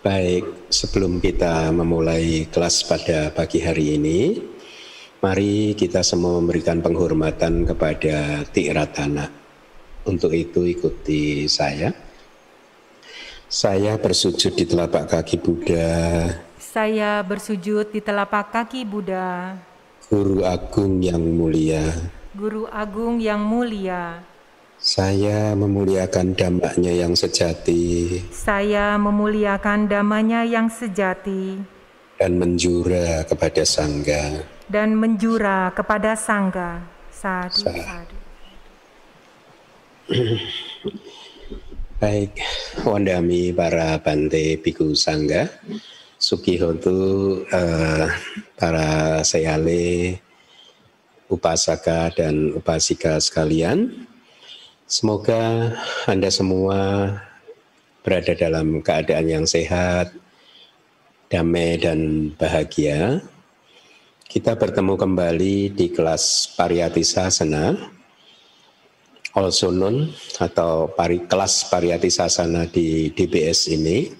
Baik, sebelum kita memulai kelas pada pagi hari ini, mari kita semua memberikan penghormatan kepada Tiratana. Untuk itu ikuti saya. Saya bersujud di telapak kaki Buddha. Saya bersujud di telapak kaki Buddha. Guru Agung yang mulia. Guru Agung yang mulia. Saya memuliakan damanya yang sejati. Saya memuliakan damanya yang sejati. Dan menjura kepada sangga. Dan menjura kepada sangga. Sadu, sadu. Baik, wandami para bante biku sangga, sukihotu uh, para sayale, upasaka dan upasika sekalian. Semoga Anda semua berada dalam keadaan yang sehat, damai dan bahagia. Kita bertemu kembali di kelas Pariyati Sasana, also known atau pari, kelas Pariyati Sasana di DBS ini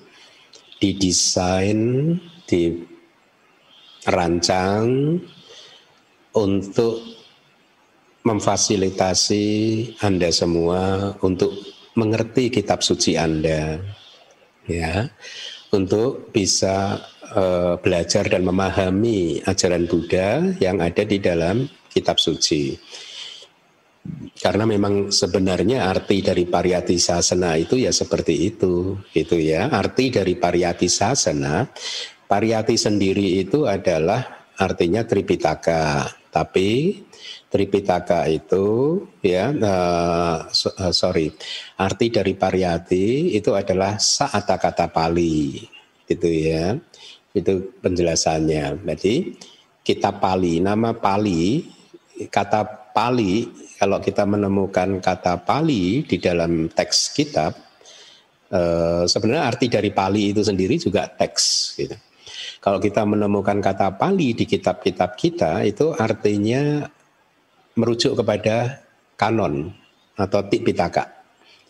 didesain, dirancang untuk memfasilitasi Anda semua untuk mengerti kitab suci Anda ya untuk bisa uh, belajar dan memahami ajaran Buddha yang ada di dalam kitab suci. Karena memang sebenarnya arti dari pariyati sasana itu ya seperti itu, itu ya. Arti dari pariyati sasana, pariyati sendiri itu adalah artinya Tripitaka, tapi Tripitaka itu ya uh, sorry arti dari pariyati itu adalah saat kata Pali gitu ya. Itu penjelasannya. Jadi kitab Pali nama Pali kata Pali kalau kita menemukan kata Pali di dalam teks kitab uh, sebenarnya arti dari Pali itu sendiri juga teks gitu. Kalau kita menemukan kata Pali di kitab-kitab kita itu artinya merujuk kepada kanon atau tipitaka.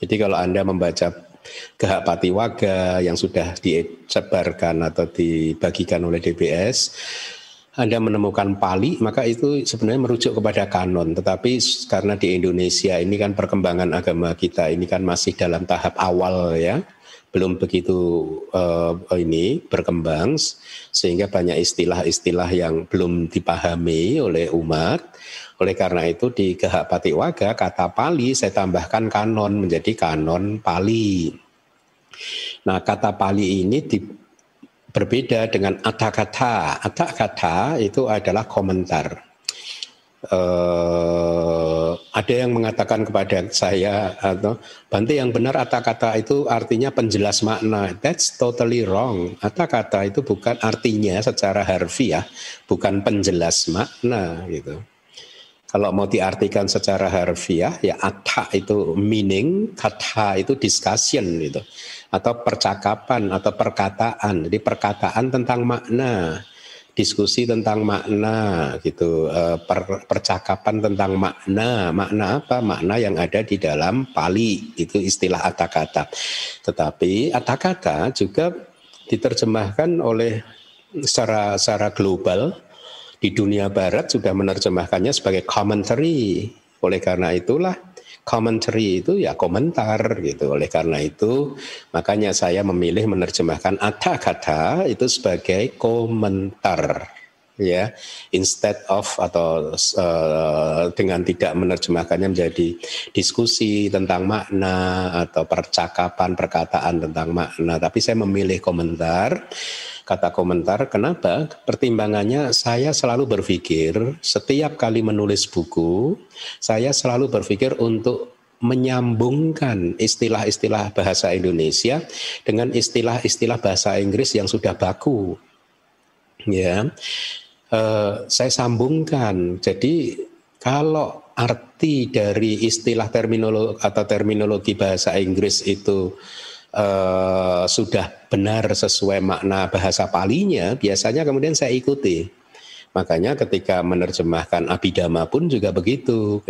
Jadi kalau Anda membaca Gahak Patiwaga yang sudah disebarkan atau dibagikan oleh DBS, anda menemukan Pali, maka itu sebenarnya merujuk kepada kanon. Tetapi karena di Indonesia ini kan perkembangan agama kita ini kan masih dalam tahap awal ya, belum begitu uh, ini berkembang, sehingga banyak istilah-istilah yang belum dipahami oleh umat. Oleh karena itu di Gehak Patiwaga kata Pali saya tambahkan kanon menjadi kanon Pali. Nah kata Pali ini di, berbeda dengan kata. Ada-kata itu adalah komentar. Uh, ada yang mengatakan kepada saya atau Bante yang benar kata-kata itu artinya penjelas makna. That's totally wrong. Kata-kata itu bukan artinya secara harfiah, bukan penjelas makna gitu. Kalau mau diartikan secara harfiah, ya atha itu meaning, kata itu discussion gitu. Atau percakapan atau perkataan. Jadi perkataan tentang makna, diskusi tentang makna gitu, eh, per, percakapan tentang makna. Makna apa? Makna yang ada di dalam Pali, itu istilah kata. Tetapi kata juga diterjemahkan oleh secara secara global di dunia barat sudah menerjemahkannya sebagai commentary. Oleh karena itulah commentary itu ya komentar gitu. Oleh karena itu makanya saya memilih menerjemahkan ada kata itu sebagai komentar ya instead of atau uh, dengan tidak menerjemahkannya menjadi diskusi tentang makna atau percakapan perkataan tentang makna tapi saya memilih komentar kata komentar. Kenapa? Pertimbangannya saya selalu berpikir setiap kali menulis buku, saya selalu berpikir untuk menyambungkan istilah-istilah bahasa Indonesia dengan istilah-istilah bahasa Inggris yang sudah baku. Ya, uh, saya sambungkan. Jadi kalau arti dari istilah terminologi atau terminologi bahasa Inggris itu sudah benar sesuai makna bahasa palinya, biasanya kemudian saya ikuti. Makanya ketika menerjemahkan abidama pun juga begitu.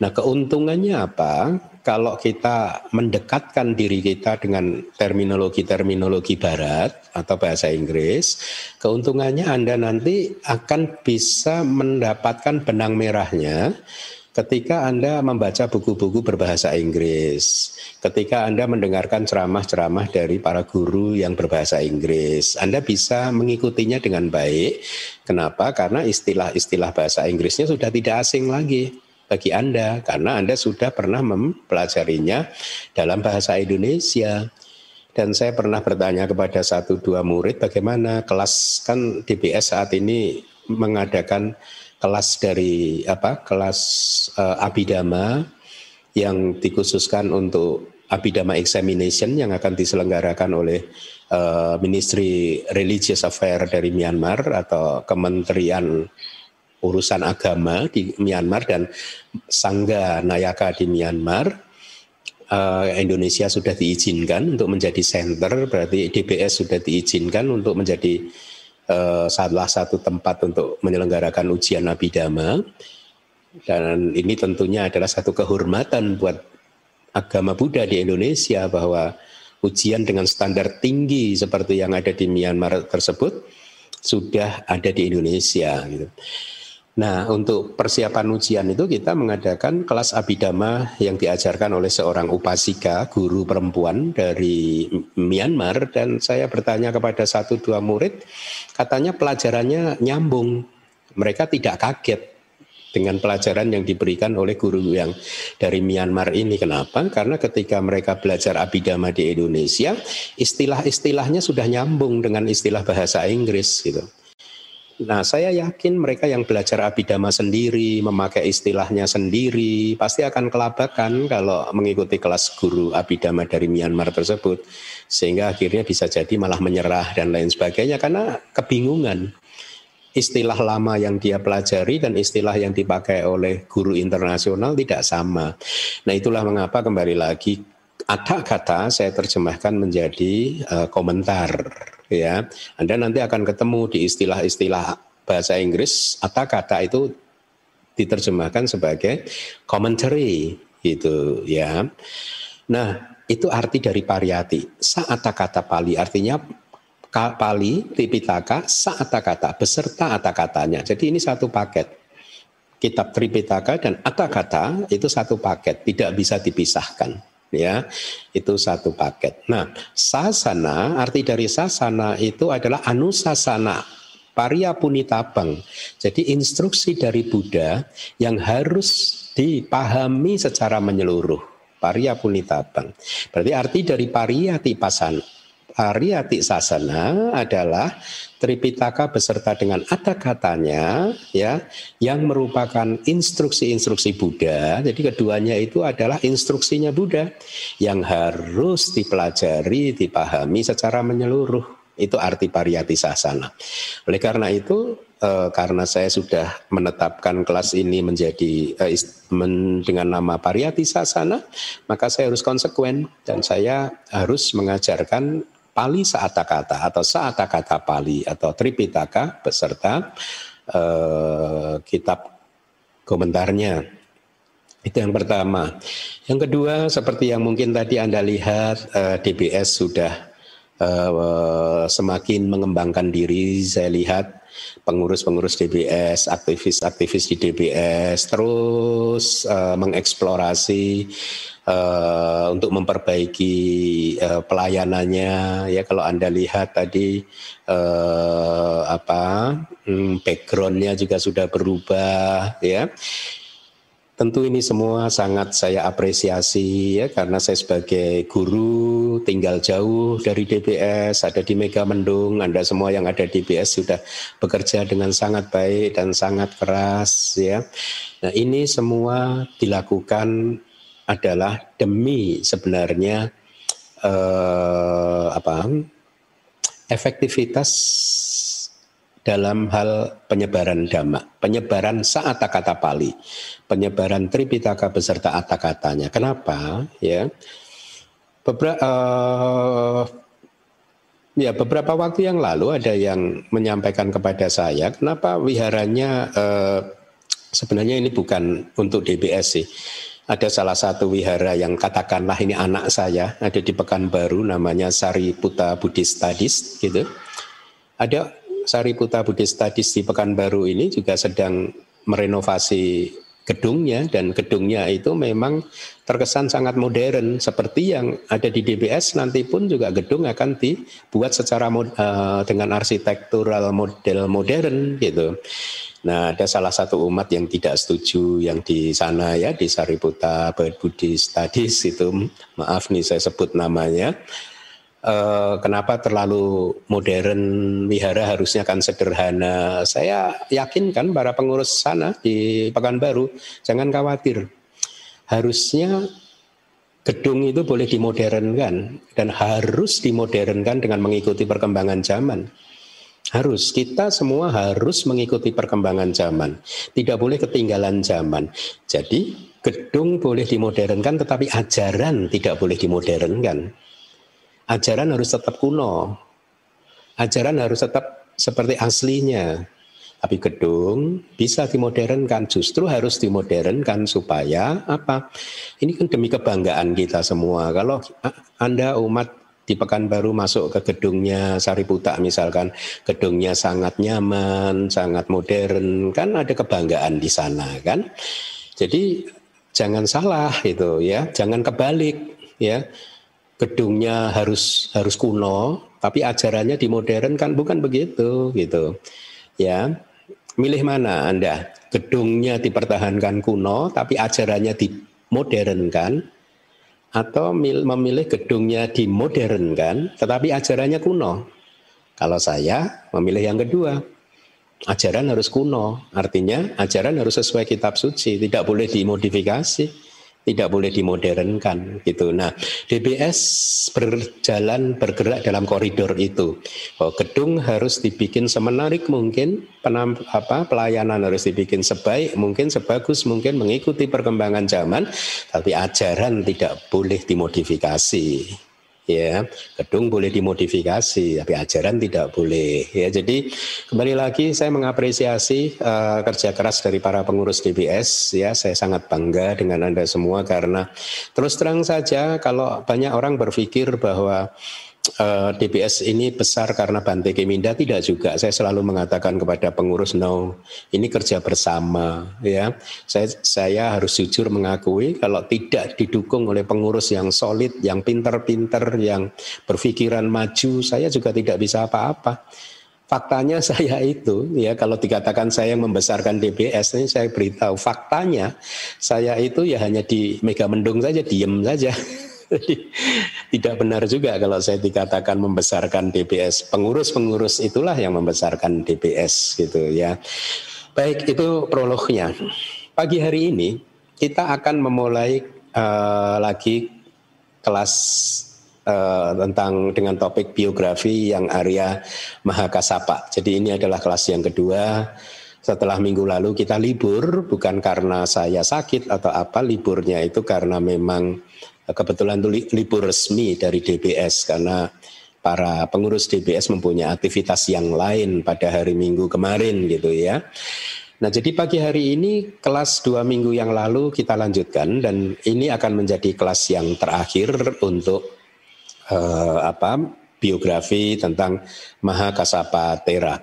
Nah keuntungannya apa? Kalau kita mendekatkan diri kita dengan terminologi-terminologi barat atau bahasa Inggris, keuntungannya Anda nanti akan bisa mendapatkan benang merahnya ketika Anda membaca buku-buku berbahasa Inggris, ketika Anda mendengarkan ceramah-ceramah dari para guru yang berbahasa Inggris, Anda bisa mengikutinya dengan baik. Kenapa? Karena istilah-istilah bahasa Inggrisnya sudah tidak asing lagi bagi Anda karena Anda sudah pernah mempelajarinya dalam bahasa Indonesia. Dan saya pernah bertanya kepada satu dua murid bagaimana kelas kan DBS saat ini mengadakan kelas dari apa kelas uh, abidama yang dikhususkan untuk abidama examination yang akan diselenggarakan oleh uh, Ministry Religious Affairs dari Myanmar atau Kementerian urusan agama di Myanmar dan Sangga Nayaka di Myanmar. Uh, Indonesia sudah diizinkan untuk menjadi center berarti DBS sudah diizinkan untuk menjadi uh, salah satu tempat untuk menyelenggarakan ujian abidama dan ini tentunya adalah satu kehormatan buat agama Buddha di Indonesia bahwa ujian dengan standar tinggi seperti yang ada di Myanmar tersebut sudah ada di Indonesia gitu. Nah, untuk persiapan ujian itu kita mengadakan kelas abidama yang diajarkan oleh seorang upasika, guru perempuan dari Myanmar dan saya bertanya kepada satu dua murid, katanya pelajarannya nyambung. Mereka tidak kaget dengan pelajaran yang diberikan oleh guru yang dari Myanmar ini. Kenapa? Karena ketika mereka belajar abidama di Indonesia, istilah-istilahnya sudah nyambung dengan istilah bahasa Inggris gitu. Nah, saya yakin mereka yang belajar abidama sendiri, memakai istilahnya sendiri, pasti akan kelabakan kalau mengikuti kelas guru abidama dari Myanmar tersebut. Sehingga akhirnya bisa jadi malah menyerah dan lain sebagainya karena kebingungan. Istilah lama yang dia pelajari dan istilah yang dipakai oleh guru internasional tidak sama. Nah, itulah mengapa kembali lagi ada kata saya terjemahkan menjadi uh, komentar ya. Anda nanti akan ketemu di istilah-istilah bahasa Inggris atau kata itu diterjemahkan sebagai commentary gitu ya. Nah, itu arti dari pariyati. Saat kata Pali artinya Pali, Tripitaka, saat kata beserta kata-katanya. Jadi ini satu paket. Kitab Tripitaka dan kata itu satu paket, tidak bisa dipisahkan ya itu satu paket. Nah sasana arti dari sasana itu adalah anusasana paria punitabang. Jadi instruksi dari Buddha yang harus dipahami secara menyeluruh. Paria punitabang. Berarti arti dari pariyati pasan Ariyati Sasana adalah Tripitaka beserta dengan ada katanya ya yang merupakan instruksi-instruksi Buddha. Jadi keduanya itu adalah instruksinya Buddha yang harus dipelajari, dipahami secara menyeluruh. Itu arti pariyati sasana. Oleh karena itu eh, karena saya sudah menetapkan kelas ini menjadi eh, dengan nama pariyati sasana, maka saya harus konsekuen dan saya harus mengajarkan Pali kata atau kata Pali atau Tripitaka beserta eh, kitab komentarnya. Itu yang pertama. Yang kedua seperti yang mungkin tadi Anda lihat eh, DBS sudah eh, semakin mengembangkan diri. Saya lihat pengurus-pengurus DBS, aktivis-aktivis di DBS terus uh, mengeksplorasi uh, untuk memperbaiki uh, pelayanannya ya kalau anda lihat tadi uh, apa hmm, backgroundnya juga sudah berubah ya Tentu ini semua sangat saya apresiasi ya karena saya sebagai guru tinggal jauh dari DBS, ada di Mega Mendung, Anda semua yang ada di DBS sudah bekerja dengan sangat baik dan sangat keras ya. Nah, ini semua dilakukan adalah demi sebenarnya eh, apa efektivitas dalam hal penyebaran dhamma, penyebaran saat kata Pali, penyebaran Tripitaka beserta kata-katanya. Kenapa? Ya, beberapa uh, Ya, beberapa waktu yang lalu ada yang menyampaikan kepada saya, kenapa wiharanya eh, sebenarnya ini bukan untuk DBS sih. Ada salah satu wihara yang katakanlah ini anak saya, ada di Pekanbaru namanya Sariputa Buddhist Studies gitu. Ada Sariputa Buddhist Studies di Pekanbaru ini juga sedang merenovasi gedungnya dan gedungnya itu memang terkesan sangat modern. Seperti yang ada di DBS nanti pun juga gedung akan dibuat secara mod, uh, dengan arsitektural model modern gitu. Nah, ada salah satu umat yang tidak setuju yang di sana ya di Sariputa Buddhist Studies itu maaf nih saya sebut namanya uh, kenapa terlalu modern wihara harusnya kan sederhana. Saya yakin kan para pengurus sana di Pekanbaru jangan khawatir. Harusnya gedung itu boleh dimodernkan dan harus dimodernkan dengan mengikuti perkembangan zaman. Harus kita semua harus mengikuti perkembangan zaman. Tidak boleh ketinggalan zaman. Jadi gedung boleh dimodernkan tetapi ajaran tidak boleh dimodernkan ajaran harus tetap kuno. Ajaran harus tetap seperti aslinya. Tapi gedung bisa dimodernkan, justru harus dimodernkan supaya apa? Ini kan demi kebanggaan kita semua. Kalau Anda umat di Pekanbaru masuk ke gedungnya Sariputa misalkan, gedungnya sangat nyaman, sangat modern, kan ada kebanggaan di sana kan. Jadi jangan salah itu ya, jangan kebalik ya gedungnya harus harus kuno, tapi ajarannya dimodern kan bukan begitu gitu. Ya. Milih mana Anda? Gedungnya dipertahankan kuno tapi ajarannya dimodernkan atau memilih gedungnya dimodernkan tetapi ajarannya kuno? Kalau saya memilih yang kedua. Ajaran harus kuno, artinya ajaran harus sesuai kitab suci, tidak boleh dimodifikasi tidak boleh dimodernkan gitu. Nah, DBS berjalan bergerak dalam koridor itu. Oh, gedung harus dibikin semenarik mungkin, penam, apa pelayanan harus dibikin sebaik mungkin, sebagus mungkin mengikuti perkembangan zaman, tapi ajaran tidak boleh dimodifikasi ya gedung boleh dimodifikasi tapi ajaran tidak boleh. Ya jadi kembali lagi saya mengapresiasi uh, kerja keras dari para pengurus DBS ya saya sangat bangga dengan anda semua karena terus terang saja kalau banyak orang berpikir bahwa uh, eh, DBS ini besar karena Bante Keminda tidak juga. Saya selalu mengatakan kepada pengurus no, ini kerja bersama ya. Saya saya harus jujur mengakui kalau tidak didukung oleh pengurus yang solid, yang pinter-pinter, yang berpikiran maju, saya juga tidak bisa apa-apa. Faktanya saya itu ya kalau dikatakan saya yang membesarkan DBS ini saya beritahu faktanya saya itu ya hanya di Mega Mendung saja diem saja tidak benar juga kalau saya dikatakan membesarkan DBS. Pengurus-pengurus itulah yang membesarkan DBS gitu ya. Baik itu prolognya. Pagi hari ini kita akan memulai uh, lagi kelas uh, tentang dengan topik biografi yang Arya Mahakasapa. Jadi ini adalah kelas yang kedua. Setelah minggu lalu kita libur bukan karena saya sakit atau apa liburnya itu karena memang kebetulan itu libur resmi dari DBS karena para pengurus DBS mempunyai aktivitas yang lain pada hari Minggu kemarin gitu ya. Nah jadi pagi hari ini kelas dua minggu yang lalu kita lanjutkan dan ini akan menjadi kelas yang terakhir untuk uh, apa biografi tentang Mahakasapa Tera.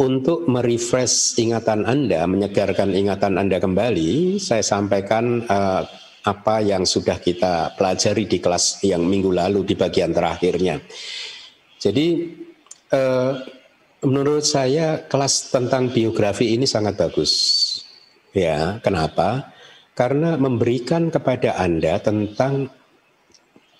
Untuk merefresh ingatan Anda, menyegarkan ingatan Anda kembali, saya sampaikan uh, apa yang sudah kita pelajari di kelas yang minggu lalu di bagian terakhirnya. Jadi eh, menurut saya kelas tentang biografi ini sangat bagus. Ya, kenapa? Karena memberikan kepada Anda tentang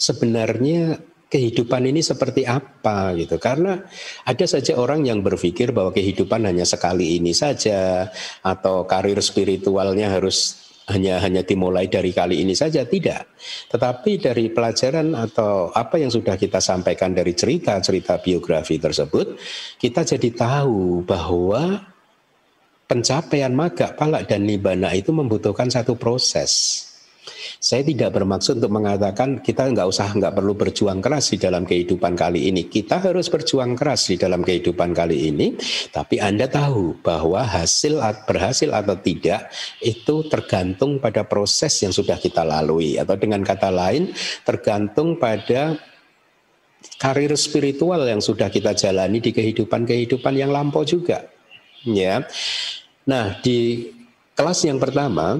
sebenarnya kehidupan ini seperti apa gitu. Karena ada saja orang yang berpikir bahwa kehidupan hanya sekali ini saja atau karir spiritualnya harus hanya hanya dimulai dari kali ini saja tidak. Tetapi dari pelajaran atau apa yang sudah kita sampaikan dari cerita-cerita biografi tersebut kita jadi tahu bahwa pencapaian maga palak dan nibana itu membutuhkan satu proses Saya tidak bermaksud untuk mengatakan kita nggak usah nggak perlu berjuang keras di dalam kehidupan kali ini. Kita harus berjuang keras di dalam kehidupan kali ini. Tapi Anda tahu bahwa hasil berhasil atau tidak itu tergantung pada proses yang sudah kita lalui. Atau dengan kata lain tergantung pada karir spiritual yang sudah kita jalani di kehidupan-kehidupan yang lampau juga. Ya. Nah, di kelas yang pertama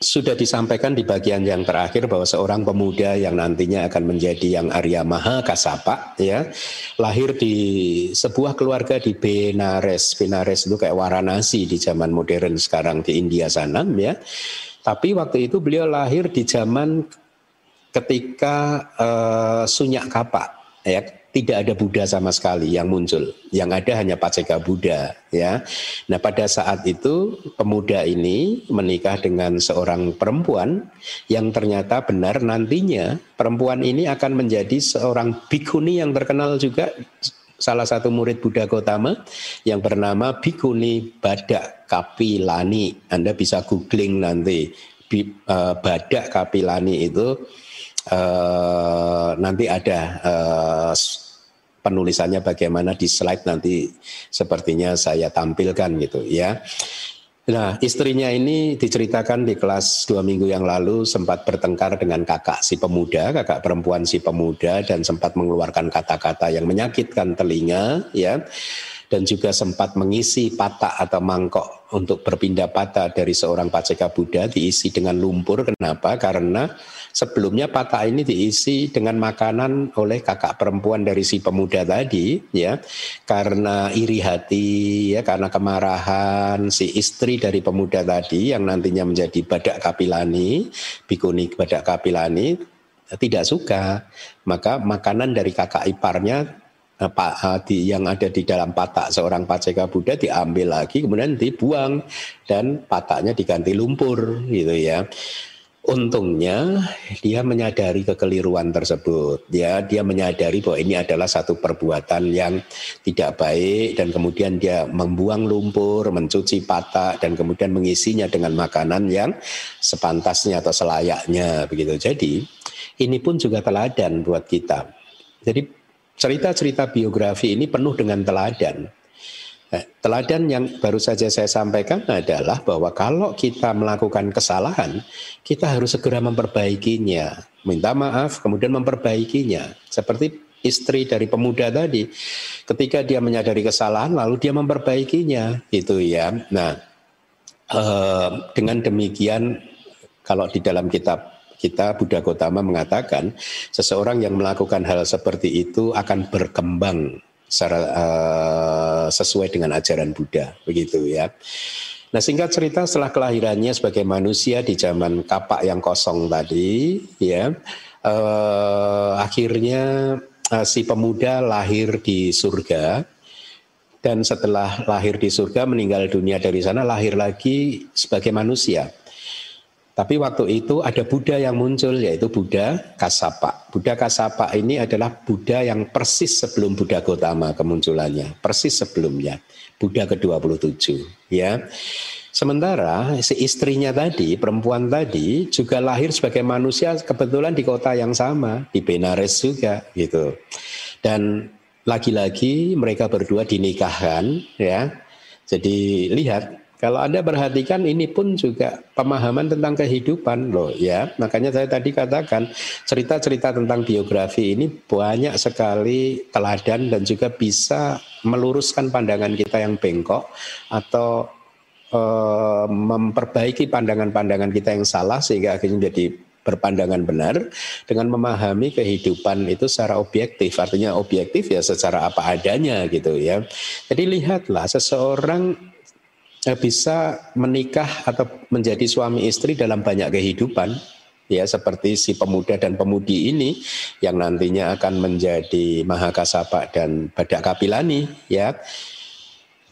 sudah disampaikan di bagian yang terakhir bahwa seorang pemuda yang nantinya akan menjadi yang Arya Maha Kasapa ya lahir di sebuah keluarga di Benares. Benares itu kayak Waranasi di zaman modern sekarang di India sana ya. Tapi waktu itu beliau lahir di zaman ketika uh, Sunyak Kapa ya tidak ada Buddha sama sekali yang muncul. Yang ada hanya Paceka Buddha ya. Nah, pada saat itu pemuda ini menikah dengan seorang perempuan yang ternyata benar nantinya perempuan ini akan menjadi seorang bikuni yang terkenal juga salah satu murid Buddha Gotama yang bernama Bikuni Badak Kapilani. Anda bisa googling nanti uh, Badak Kapilani itu uh, nanti ada uh, penulisannya bagaimana di slide nanti sepertinya saya tampilkan gitu ya. Nah istrinya ini diceritakan di kelas dua minggu yang lalu sempat bertengkar dengan kakak si pemuda, kakak perempuan si pemuda dan sempat mengeluarkan kata-kata yang menyakitkan telinga ya dan juga sempat mengisi patak atau mangkok untuk berpindah patah dari seorang paceka Buddha diisi dengan lumpur. Kenapa? Karena sebelumnya patah ini diisi dengan makanan oleh kakak perempuan dari si pemuda tadi, ya, karena iri hati, ya, karena kemarahan si istri dari pemuda tadi yang nantinya menjadi badak kapilani, bikuni badak kapilani tidak suka, maka makanan dari kakak iparnya Pak Hadi yang ada di dalam patak seorang paceka Buddha diambil lagi kemudian dibuang dan pataknya diganti lumpur gitu ya. Untungnya dia menyadari kekeliruan tersebut. Ya, dia menyadari bahwa ini adalah satu perbuatan yang tidak baik dan kemudian dia membuang lumpur, mencuci patak dan kemudian mengisinya dengan makanan yang sepantasnya atau selayaknya begitu. Jadi ini pun juga teladan buat kita. Jadi cerita-cerita biografi ini penuh dengan teladan. Eh, teladan yang baru saja saya sampaikan adalah bahwa kalau kita melakukan kesalahan, kita harus segera memperbaikinya, minta maaf, kemudian memperbaikinya. Seperti istri dari pemuda tadi, ketika dia menyadari kesalahan, lalu dia memperbaikinya, itu ya. Nah, eh, dengan demikian, kalau di dalam kitab kita Buddha Gotama mengatakan seseorang yang melakukan hal seperti itu akan berkembang secara uh, sesuai dengan ajaran Buddha begitu ya. Nah singkat cerita setelah kelahirannya sebagai manusia di zaman kapak yang kosong tadi ya uh, akhirnya uh, si pemuda lahir di surga dan setelah lahir di surga meninggal dunia dari sana lahir lagi sebagai manusia. Tapi waktu itu ada Buddha yang muncul yaitu Buddha Kasapa. Buddha Kasapa ini adalah Buddha yang persis sebelum Buddha Gotama kemunculannya, persis sebelumnya. Buddha ke-27 ya. Sementara si istrinya tadi, perempuan tadi juga lahir sebagai manusia kebetulan di kota yang sama, di Benares juga gitu. Dan lagi-lagi mereka berdua dinikahkan ya. Jadi lihat kalau Anda perhatikan ini pun juga pemahaman tentang kehidupan loh ya. Makanya saya tadi katakan cerita-cerita tentang biografi ini banyak sekali teladan dan juga bisa meluruskan pandangan kita yang bengkok atau e, memperbaiki pandangan-pandangan kita yang salah sehingga akhirnya menjadi berpandangan benar dengan memahami kehidupan itu secara objektif artinya objektif ya secara apa adanya gitu ya jadi lihatlah seseorang bisa menikah atau menjadi suami istri dalam banyak kehidupan ya seperti si pemuda dan pemudi ini yang nantinya akan menjadi Mahakasapa dan Badak Kapilani ya.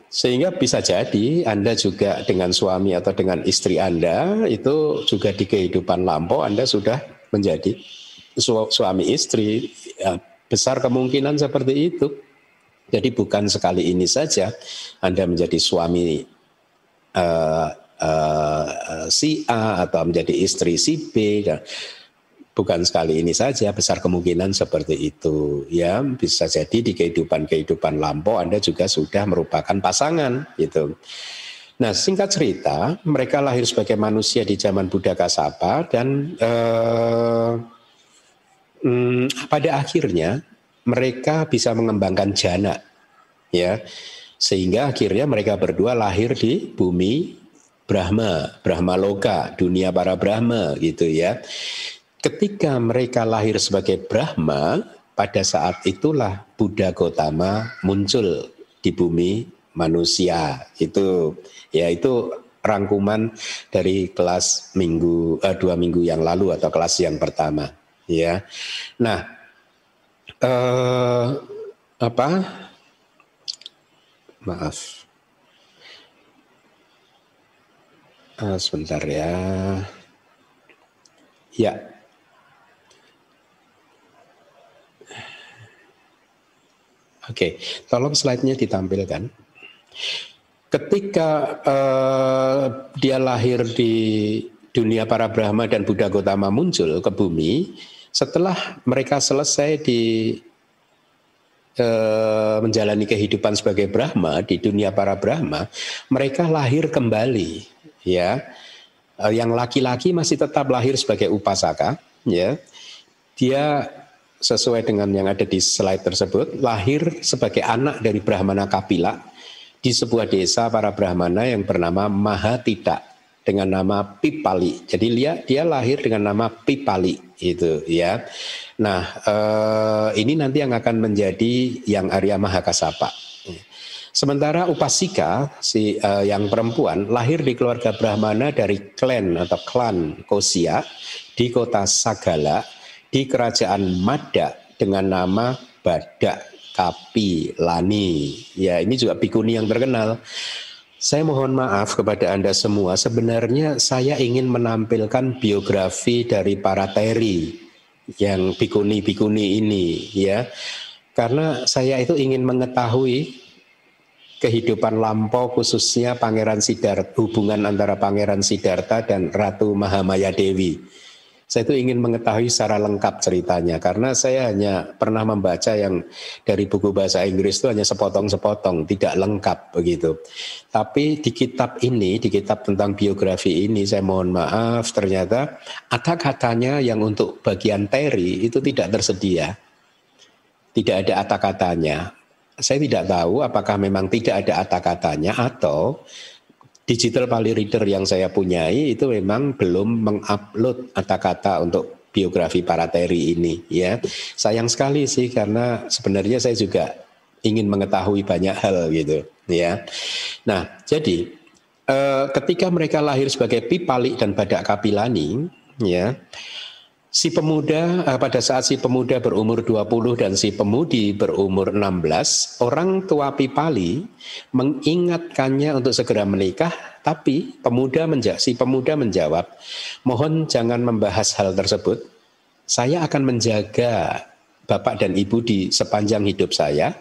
Sehingga bisa jadi Anda juga dengan suami atau dengan istri Anda itu juga di kehidupan lampau Anda sudah menjadi su suami istri ya, besar kemungkinan seperti itu. Jadi bukan sekali ini saja Anda menjadi suami uh, uh, si A atau menjadi istri si B. Dan bukan sekali ini saja, besar kemungkinan seperti itu. Ya, bisa jadi di kehidupan-kehidupan lampau Anda juga sudah merupakan pasangan gitu. Nah, singkat cerita, mereka lahir sebagai manusia di zaman Buddha Kasapa dan eh, hmm, pada akhirnya mereka bisa mengembangkan jana, ya, sehingga akhirnya mereka berdua lahir di bumi Brahma, Brahma Loka, dunia para Brahma, gitu ya. Ketika mereka lahir sebagai Brahma, pada saat itulah Buddha Gotama muncul di bumi manusia. Itu ya itu rangkuman dari kelas minggu eh, dua minggu yang lalu atau kelas yang pertama. Ya, nah eh, apa? Maaf. Uh, sebentar ya. Ya, Oke, tolong slide-nya ditampilkan. Ketika uh, dia lahir di dunia para Brahma dan Buddha Gotama muncul ke bumi, setelah mereka selesai di uh, menjalani kehidupan sebagai Brahma di dunia para Brahma, mereka lahir kembali, ya. Uh, yang laki-laki masih tetap lahir sebagai upasaka, ya. Dia sesuai dengan yang ada di slide tersebut, lahir sebagai anak dari Brahmana Kapila di sebuah desa para Brahmana yang bernama Mahatita dengan nama Pipali. Jadi dia dia lahir dengan nama Pipali itu ya. Nah eh, ini nanti yang akan menjadi yang Arya Mahakasapa. Sementara Upasika si uh, yang perempuan lahir di keluarga Brahmana dari klan atau klan Kosia di kota Sagala di kerajaan Mada dengan nama Badak Kapi Lani. Ya, ini juga bikuni yang terkenal. Saya mohon maaf kepada Anda semua, sebenarnya saya ingin menampilkan biografi dari para teri yang bikuni-bikuni ini ya. Karena saya itu ingin mengetahui kehidupan lampau khususnya Pangeran Siddhartha, hubungan antara Pangeran Siddhartha dan Ratu Mahamaya Dewi. Saya itu ingin mengetahui secara lengkap ceritanya karena saya hanya pernah membaca yang dari buku bahasa Inggris itu hanya sepotong-sepotong, tidak lengkap begitu. Tapi di kitab ini, di kitab tentang biografi ini, saya mohon maaf ternyata ada katanya yang untuk bagian teri itu tidak tersedia. Tidak ada kata katanya. Saya tidak tahu apakah memang tidak ada kata katanya atau digital Pali Reader yang saya punyai itu memang belum mengupload kata-kata untuk biografi para teri ini ya. Sayang sekali sih karena sebenarnya saya juga ingin mengetahui banyak hal gitu ya. Nah, jadi eh, ketika mereka lahir sebagai Pipali dan Badak Kapilani ya Si pemuda eh, pada saat si pemuda berumur 20 dan si pemudi berumur 16, orang tua Pipali mengingatkannya untuk segera menikah, tapi pemuda menjawab, si pemuda menjawab, "Mohon jangan membahas hal tersebut. Saya akan menjaga bapak dan ibu di sepanjang hidup saya."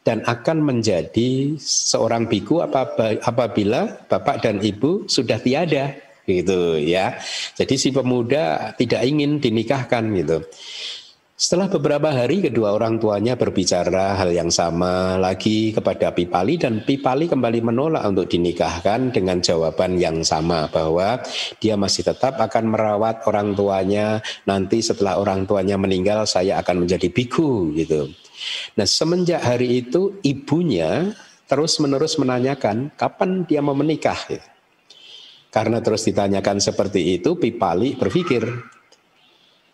dan akan menjadi seorang biku apabila bapak dan ibu sudah tiada gitu ya. Jadi si pemuda tidak ingin dinikahkan gitu. Setelah beberapa hari kedua orang tuanya berbicara hal yang sama lagi kepada Pipali dan Pipali kembali menolak untuk dinikahkan dengan jawaban yang sama bahwa dia masih tetap akan merawat orang tuanya nanti setelah orang tuanya meninggal saya akan menjadi biku gitu. Nah semenjak hari itu ibunya terus menerus menanyakan kapan dia mau menikah. Gitu. Karena terus ditanyakan seperti itu, Pipali berpikir,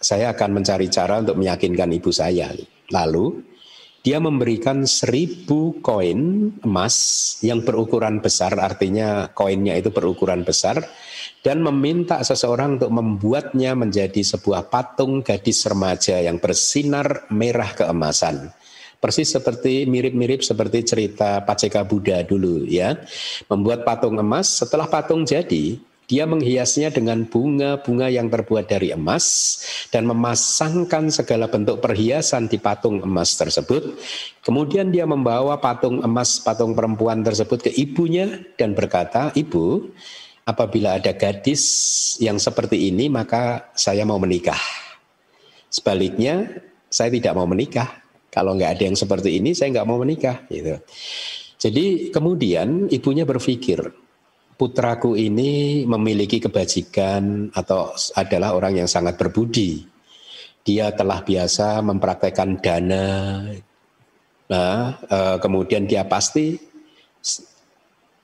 saya akan mencari cara untuk meyakinkan ibu saya. Lalu dia memberikan seribu koin emas yang berukuran besar, artinya koinnya itu berukuran besar, dan meminta seseorang untuk membuatnya menjadi sebuah patung gadis remaja yang bersinar merah keemasan persis seperti mirip-mirip seperti cerita Paceka Buddha dulu ya. Membuat patung emas, setelah patung jadi, dia menghiasnya dengan bunga-bunga yang terbuat dari emas dan memasangkan segala bentuk perhiasan di patung emas tersebut. Kemudian dia membawa patung emas patung perempuan tersebut ke ibunya dan berkata, "Ibu, apabila ada gadis yang seperti ini maka saya mau menikah. Sebaliknya saya tidak mau menikah. Kalau nggak ada yang seperti ini saya nggak mau menikah. Gitu. Jadi kemudian ibunya berpikir, putraku ini memiliki kebajikan atau adalah orang yang sangat berbudi. Dia telah biasa mempraktekkan dana. Nah, eh, kemudian dia pasti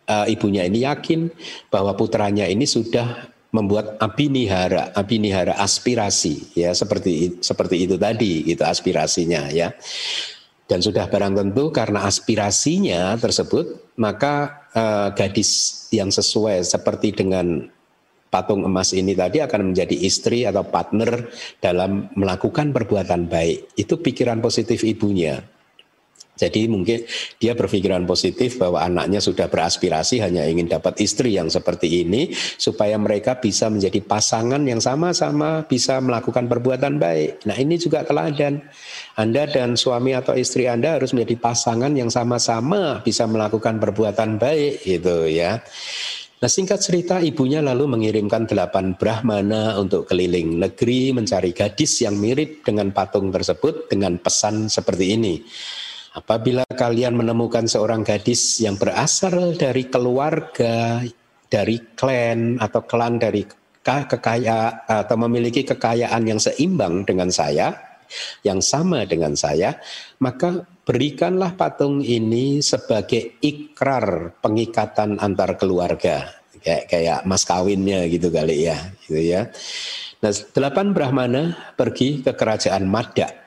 uh, ibunya ini yakin bahwa putranya ini sudah membuat abinihara, abinihara aspirasi ya seperti seperti itu tadi itu aspirasinya ya. Dan sudah barang tentu karena aspirasinya tersebut maka uh, gadis yang sesuai seperti dengan patung emas ini tadi akan menjadi istri atau partner dalam melakukan perbuatan baik. Itu pikiran positif ibunya. Jadi mungkin dia berpikiran positif bahwa anaknya sudah beraspirasi hanya ingin dapat istri yang seperti ini supaya mereka bisa menjadi pasangan yang sama-sama bisa melakukan perbuatan baik. Nah ini juga teladan. Anda dan suami atau istri Anda harus menjadi pasangan yang sama-sama bisa melakukan perbuatan baik gitu ya. Nah singkat cerita ibunya lalu mengirimkan delapan brahmana untuk keliling negeri mencari gadis yang mirip dengan patung tersebut dengan pesan seperti ini. Apabila kalian menemukan seorang gadis yang berasal dari keluarga, dari klan atau klan dari kekaya atau memiliki kekayaan yang seimbang dengan saya, yang sama dengan saya, maka berikanlah patung ini sebagai ikrar pengikatan antar keluarga, kayak kayak mas kawinnya gitu kali ya, gitu ya. Nah, delapan Brahmana pergi ke kerajaan Madda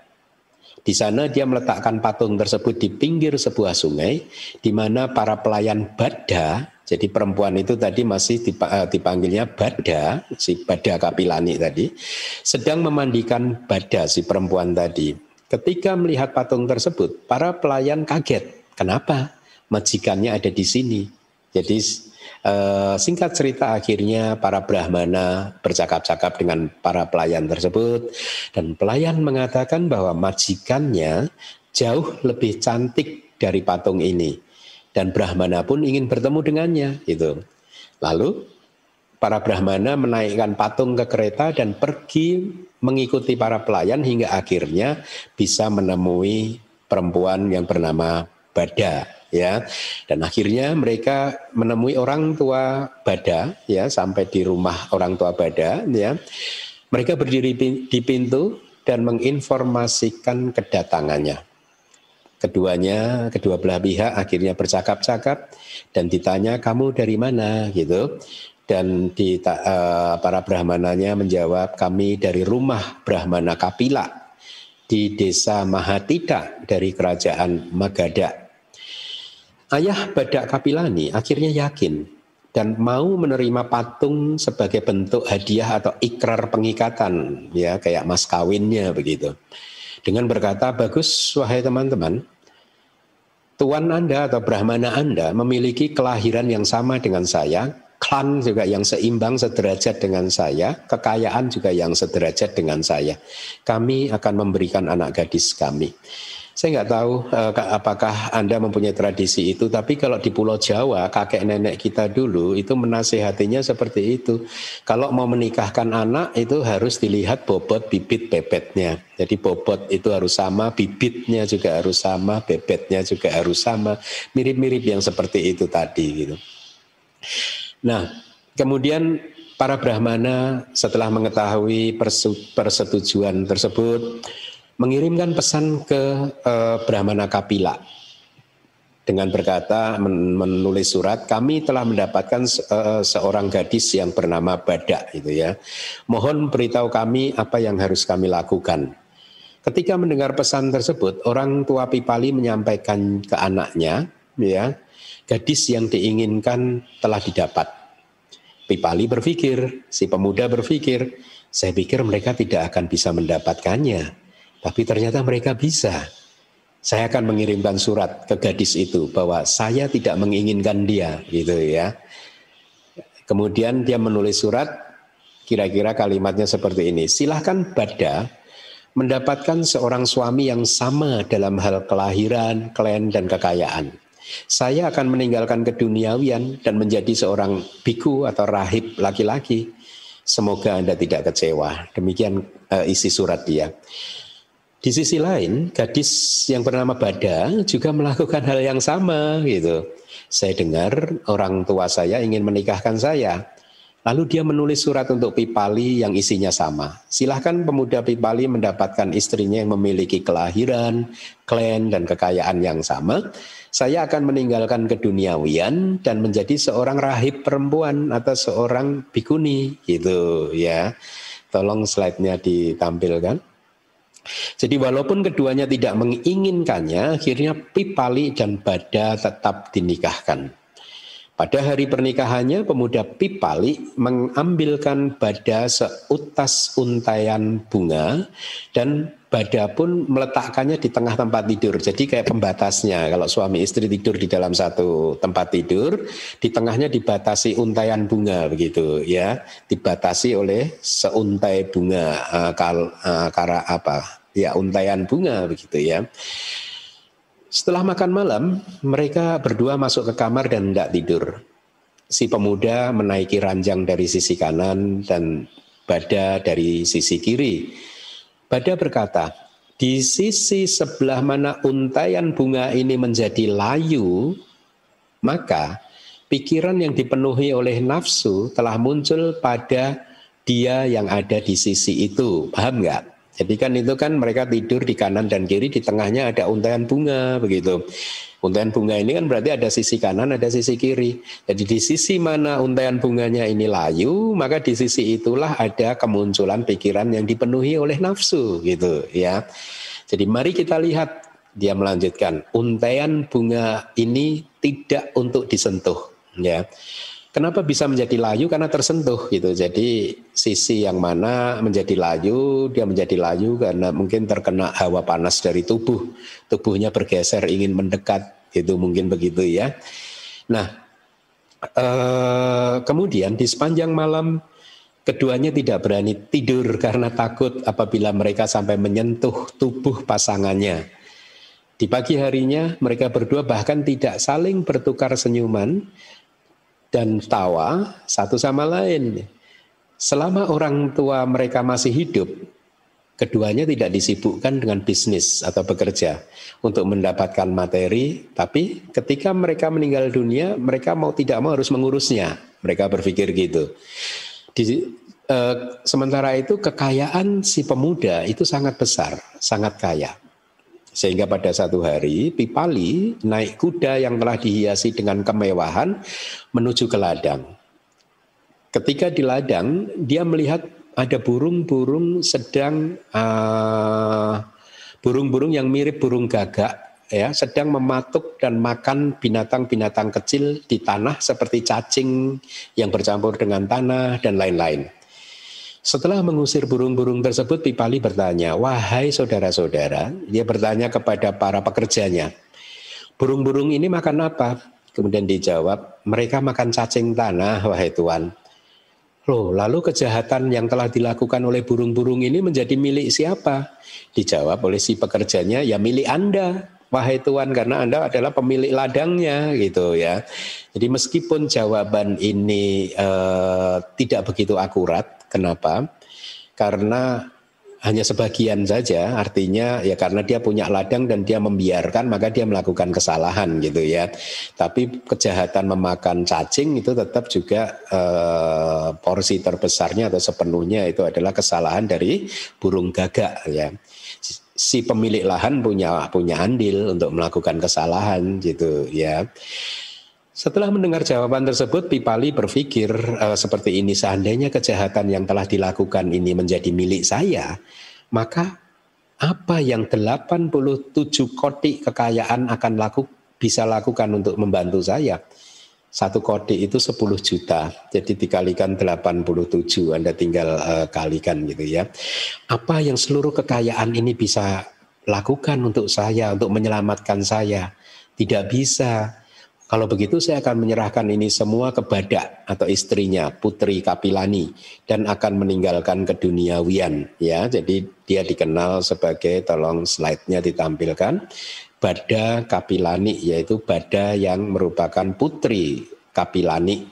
di sana dia meletakkan patung tersebut di pinggir sebuah sungai di mana para pelayan Bada, jadi perempuan itu tadi masih eh, dipanggilnya Bada, si Bada Kapilani tadi, sedang memandikan Bada si perempuan tadi. Ketika melihat patung tersebut, para pelayan kaget. Kenapa? Majikannya ada di sini. Jadi Eh, singkat cerita akhirnya para Brahmana bercakap-cakap dengan para pelayan tersebut. Dan pelayan mengatakan bahwa majikannya jauh lebih cantik dari patung ini. Dan Brahmana pun ingin bertemu dengannya itu. Lalu para Brahmana menaikkan patung ke kereta dan pergi mengikuti para pelayan hingga akhirnya bisa menemui perempuan yang bernama Bada ya. Dan akhirnya mereka menemui orang tua Bada ya sampai di rumah orang tua Bada ya. Mereka berdiri di pintu dan menginformasikan kedatangannya. Keduanya kedua belah pihak akhirnya bercakap-cakap dan ditanya kamu dari mana? gitu. Dan di uh, para brahmananya menjawab kami dari rumah Brahmana Kapila di desa Mahatita dari kerajaan Magadha Ayah Badak Kapilani akhirnya yakin dan mau menerima patung sebagai bentuk hadiah atau ikrar pengikatan ya kayak mas kawinnya begitu. Dengan berkata, "Bagus wahai teman-teman, tuan Anda atau brahmana Anda memiliki kelahiran yang sama dengan saya, klan juga yang seimbang sederajat dengan saya, kekayaan juga yang sederajat dengan saya. Kami akan memberikan anak gadis kami." Saya nggak tahu uh, apakah Anda mempunyai tradisi itu, tapi kalau di Pulau Jawa, kakek nenek kita dulu itu menasehatinya seperti itu. Kalau mau menikahkan anak itu harus dilihat bobot bibit bebetnya. Jadi bobot itu harus sama, bibitnya juga harus sama, bebetnya juga harus sama. Mirip-mirip yang seperti itu tadi gitu. Nah, kemudian para brahmana setelah mengetahui persetujuan tersebut mengirimkan pesan ke uh, Brahmana Kapila. Dengan berkata menulis surat kami telah mendapatkan uh, seorang gadis yang bernama Badak itu ya. Mohon beritahu kami apa yang harus kami lakukan. Ketika mendengar pesan tersebut orang tua Pipali menyampaikan ke anaknya ya gadis yang diinginkan telah didapat. Pipali berpikir si pemuda berpikir saya pikir mereka tidak akan bisa mendapatkannya tapi ternyata mereka bisa. Saya akan mengirimkan surat ke gadis itu bahwa saya tidak menginginkan dia, gitu ya. Kemudian dia menulis surat, kira-kira kalimatnya seperti ini. Silahkan Bada mendapatkan seorang suami yang sama dalam hal kelahiran, klan, dan kekayaan. Saya akan meninggalkan keduniawian dan menjadi seorang biku atau rahib laki-laki. Semoga Anda tidak kecewa. Demikian uh, isi surat dia. Di sisi lain, gadis yang bernama Bada juga melakukan hal yang sama gitu. Saya dengar orang tua saya ingin menikahkan saya. Lalu dia menulis surat untuk Pipali yang isinya sama. Silahkan pemuda Pipali mendapatkan istrinya yang memiliki kelahiran, klan, dan kekayaan yang sama. Saya akan meninggalkan keduniawian dan menjadi seorang rahib perempuan atau seorang bikuni gitu ya. Tolong slide-nya ditampilkan. Jadi walaupun keduanya tidak menginginkannya, akhirnya Pipali dan Bada tetap dinikahkan. Pada hari pernikahannya, pemuda Pipali mengambilkan Bada seutas untayan bunga dan Bada pun meletakkannya di tengah tempat tidur. Jadi kayak pembatasnya. Kalau suami istri tidur di dalam satu tempat tidur, di tengahnya dibatasi untayan bunga begitu ya. Dibatasi oleh seuntai bunga uh, kal, uh, kara apa? Ya, untayan bunga begitu ya. Setelah makan malam, mereka berdua masuk ke kamar dan tidak tidur. Si pemuda menaiki ranjang dari sisi kanan dan Bada dari sisi kiri. Bada berkata, di sisi sebelah mana untayan bunga ini menjadi layu, maka pikiran yang dipenuhi oleh nafsu telah muncul pada dia yang ada di sisi itu. Paham nggak? Jadi kan itu kan mereka tidur di kanan dan kiri, di tengahnya ada untayan bunga begitu. Untayan bunga ini kan berarti ada sisi kanan, ada sisi kiri. Jadi di sisi mana untayan bunganya ini layu, maka di sisi itulah ada kemunculan pikiran yang dipenuhi oleh nafsu gitu ya. Jadi mari kita lihat dia melanjutkan, untayan bunga ini tidak untuk disentuh ya. Kenapa bisa menjadi layu? Karena tersentuh gitu. Jadi sisi yang mana menjadi layu, dia menjadi layu karena mungkin terkena hawa panas dari tubuh. Tubuhnya bergeser ingin mendekat, itu mungkin begitu ya. Nah, eh, kemudian di sepanjang malam keduanya tidak berani tidur karena takut apabila mereka sampai menyentuh tubuh pasangannya. Di pagi harinya mereka berdua bahkan tidak saling bertukar senyuman dan tawa satu sama lain. Selama orang tua mereka masih hidup, keduanya tidak disibukkan dengan bisnis atau bekerja untuk mendapatkan materi, tapi ketika mereka meninggal dunia, mereka mau tidak mau harus mengurusnya. Mereka berpikir gitu. Di, eh, sementara itu kekayaan si pemuda itu sangat besar, sangat kaya. Sehingga pada satu hari Pipali naik kuda yang telah dihiasi dengan kemewahan menuju ke ladang. Ketika di ladang dia melihat ada burung-burung sedang ah, burung-burung yang mirip burung gagak ya sedang mematuk dan makan binatang-binatang kecil di tanah seperti cacing yang bercampur dengan tanah dan lain-lain. Setelah mengusir burung-burung tersebut, Pipali bertanya, "Wahai saudara-saudara," dia bertanya kepada para pekerjanya, "Burung-burung ini makan apa?" Kemudian dijawab, "Mereka makan cacing tanah, wahai Tuan." Loh, lalu kejahatan yang telah dilakukan oleh burung-burung ini menjadi milik siapa? Dijawab oleh si pekerjanya, "Ya milik Anda." wahai Tuhan karena Anda adalah pemilik ladangnya gitu ya. Jadi meskipun jawaban ini uh, tidak begitu akurat, Kenapa? Karena hanya sebagian saja, artinya ya karena dia punya ladang dan dia membiarkan maka dia melakukan kesalahan gitu ya. Tapi kejahatan memakan cacing itu tetap juga eh, porsi terbesarnya atau sepenuhnya itu adalah kesalahan dari burung gagak ya. Si pemilik lahan punya punya andil untuk melakukan kesalahan gitu ya. Setelah mendengar jawaban tersebut, Pipali berpikir uh, seperti ini, seandainya kejahatan yang telah dilakukan ini menjadi milik saya, maka apa yang 87 kotik kekayaan akan laku, bisa lakukan untuk membantu saya? Satu kotik itu 10 juta, jadi dikalikan 87, Anda tinggal uh, kalikan gitu ya. Apa yang seluruh kekayaan ini bisa lakukan untuk saya, untuk menyelamatkan saya? Tidak bisa kalau begitu saya akan menyerahkan ini semua ke Badak atau istrinya Putri Kapilani dan akan meninggalkan keduniawian ya. Jadi dia dikenal sebagai tolong slide-nya ditampilkan. Bada Kapilani yaitu Bada yang merupakan putri Kapilani.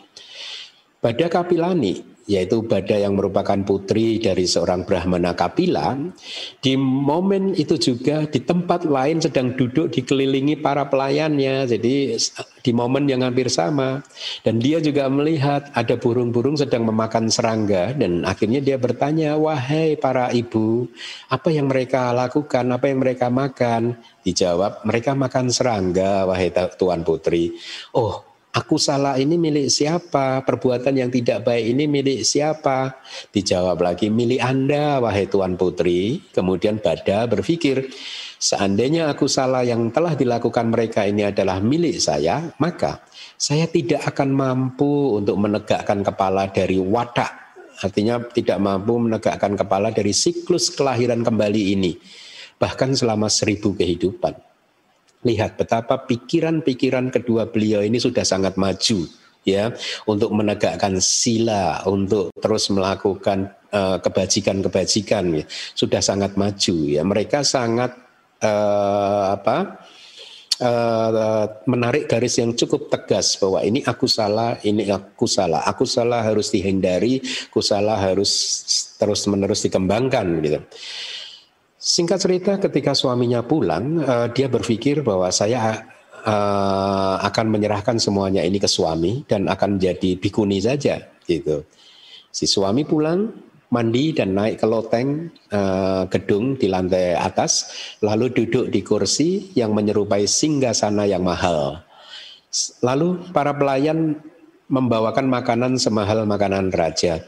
Bada Kapilani yaitu Bada yang merupakan putri dari seorang Brahmana Kapila, di momen itu juga di tempat lain sedang duduk dikelilingi para pelayannya, jadi di momen yang hampir sama. Dan dia juga melihat ada burung-burung sedang memakan serangga dan akhirnya dia bertanya, wahai para ibu, apa yang mereka lakukan, apa yang mereka makan? Dijawab, mereka makan serangga, wahai Tuan Putri. Oh, Aku salah ini milik siapa? Perbuatan yang tidak baik ini milik siapa? Dijawab lagi, milik Anda, wahai Tuan Putri. Kemudian Bada berpikir, seandainya aku salah yang telah dilakukan mereka ini adalah milik saya, maka saya tidak akan mampu untuk menegakkan kepala dari watak. Artinya tidak mampu menegakkan kepala dari siklus kelahiran kembali ini. Bahkan selama seribu kehidupan. Lihat betapa pikiran-pikiran kedua beliau ini sudah sangat maju ya untuk menegakkan sila, untuk terus melakukan uh, kebajikan-kebajikan ya. sudah sangat maju ya. Mereka sangat uh, apa? Uh, menarik garis yang cukup tegas bahwa ini aku salah, ini aku salah, aku salah harus dihindari, aku salah harus terus menerus dikembangkan gitu. Singkat cerita, ketika suaminya pulang, uh, dia berpikir bahwa saya uh, akan menyerahkan semuanya ini ke suami dan akan jadi bikuni saja, gitu. Si suami pulang, mandi dan naik ke loteng uh, gedung di lantai atas, lalu duduk di kursi yang menyerupai singgasana yang mahal. Lalu para pelayan membawakan makanan semahal makanan raja.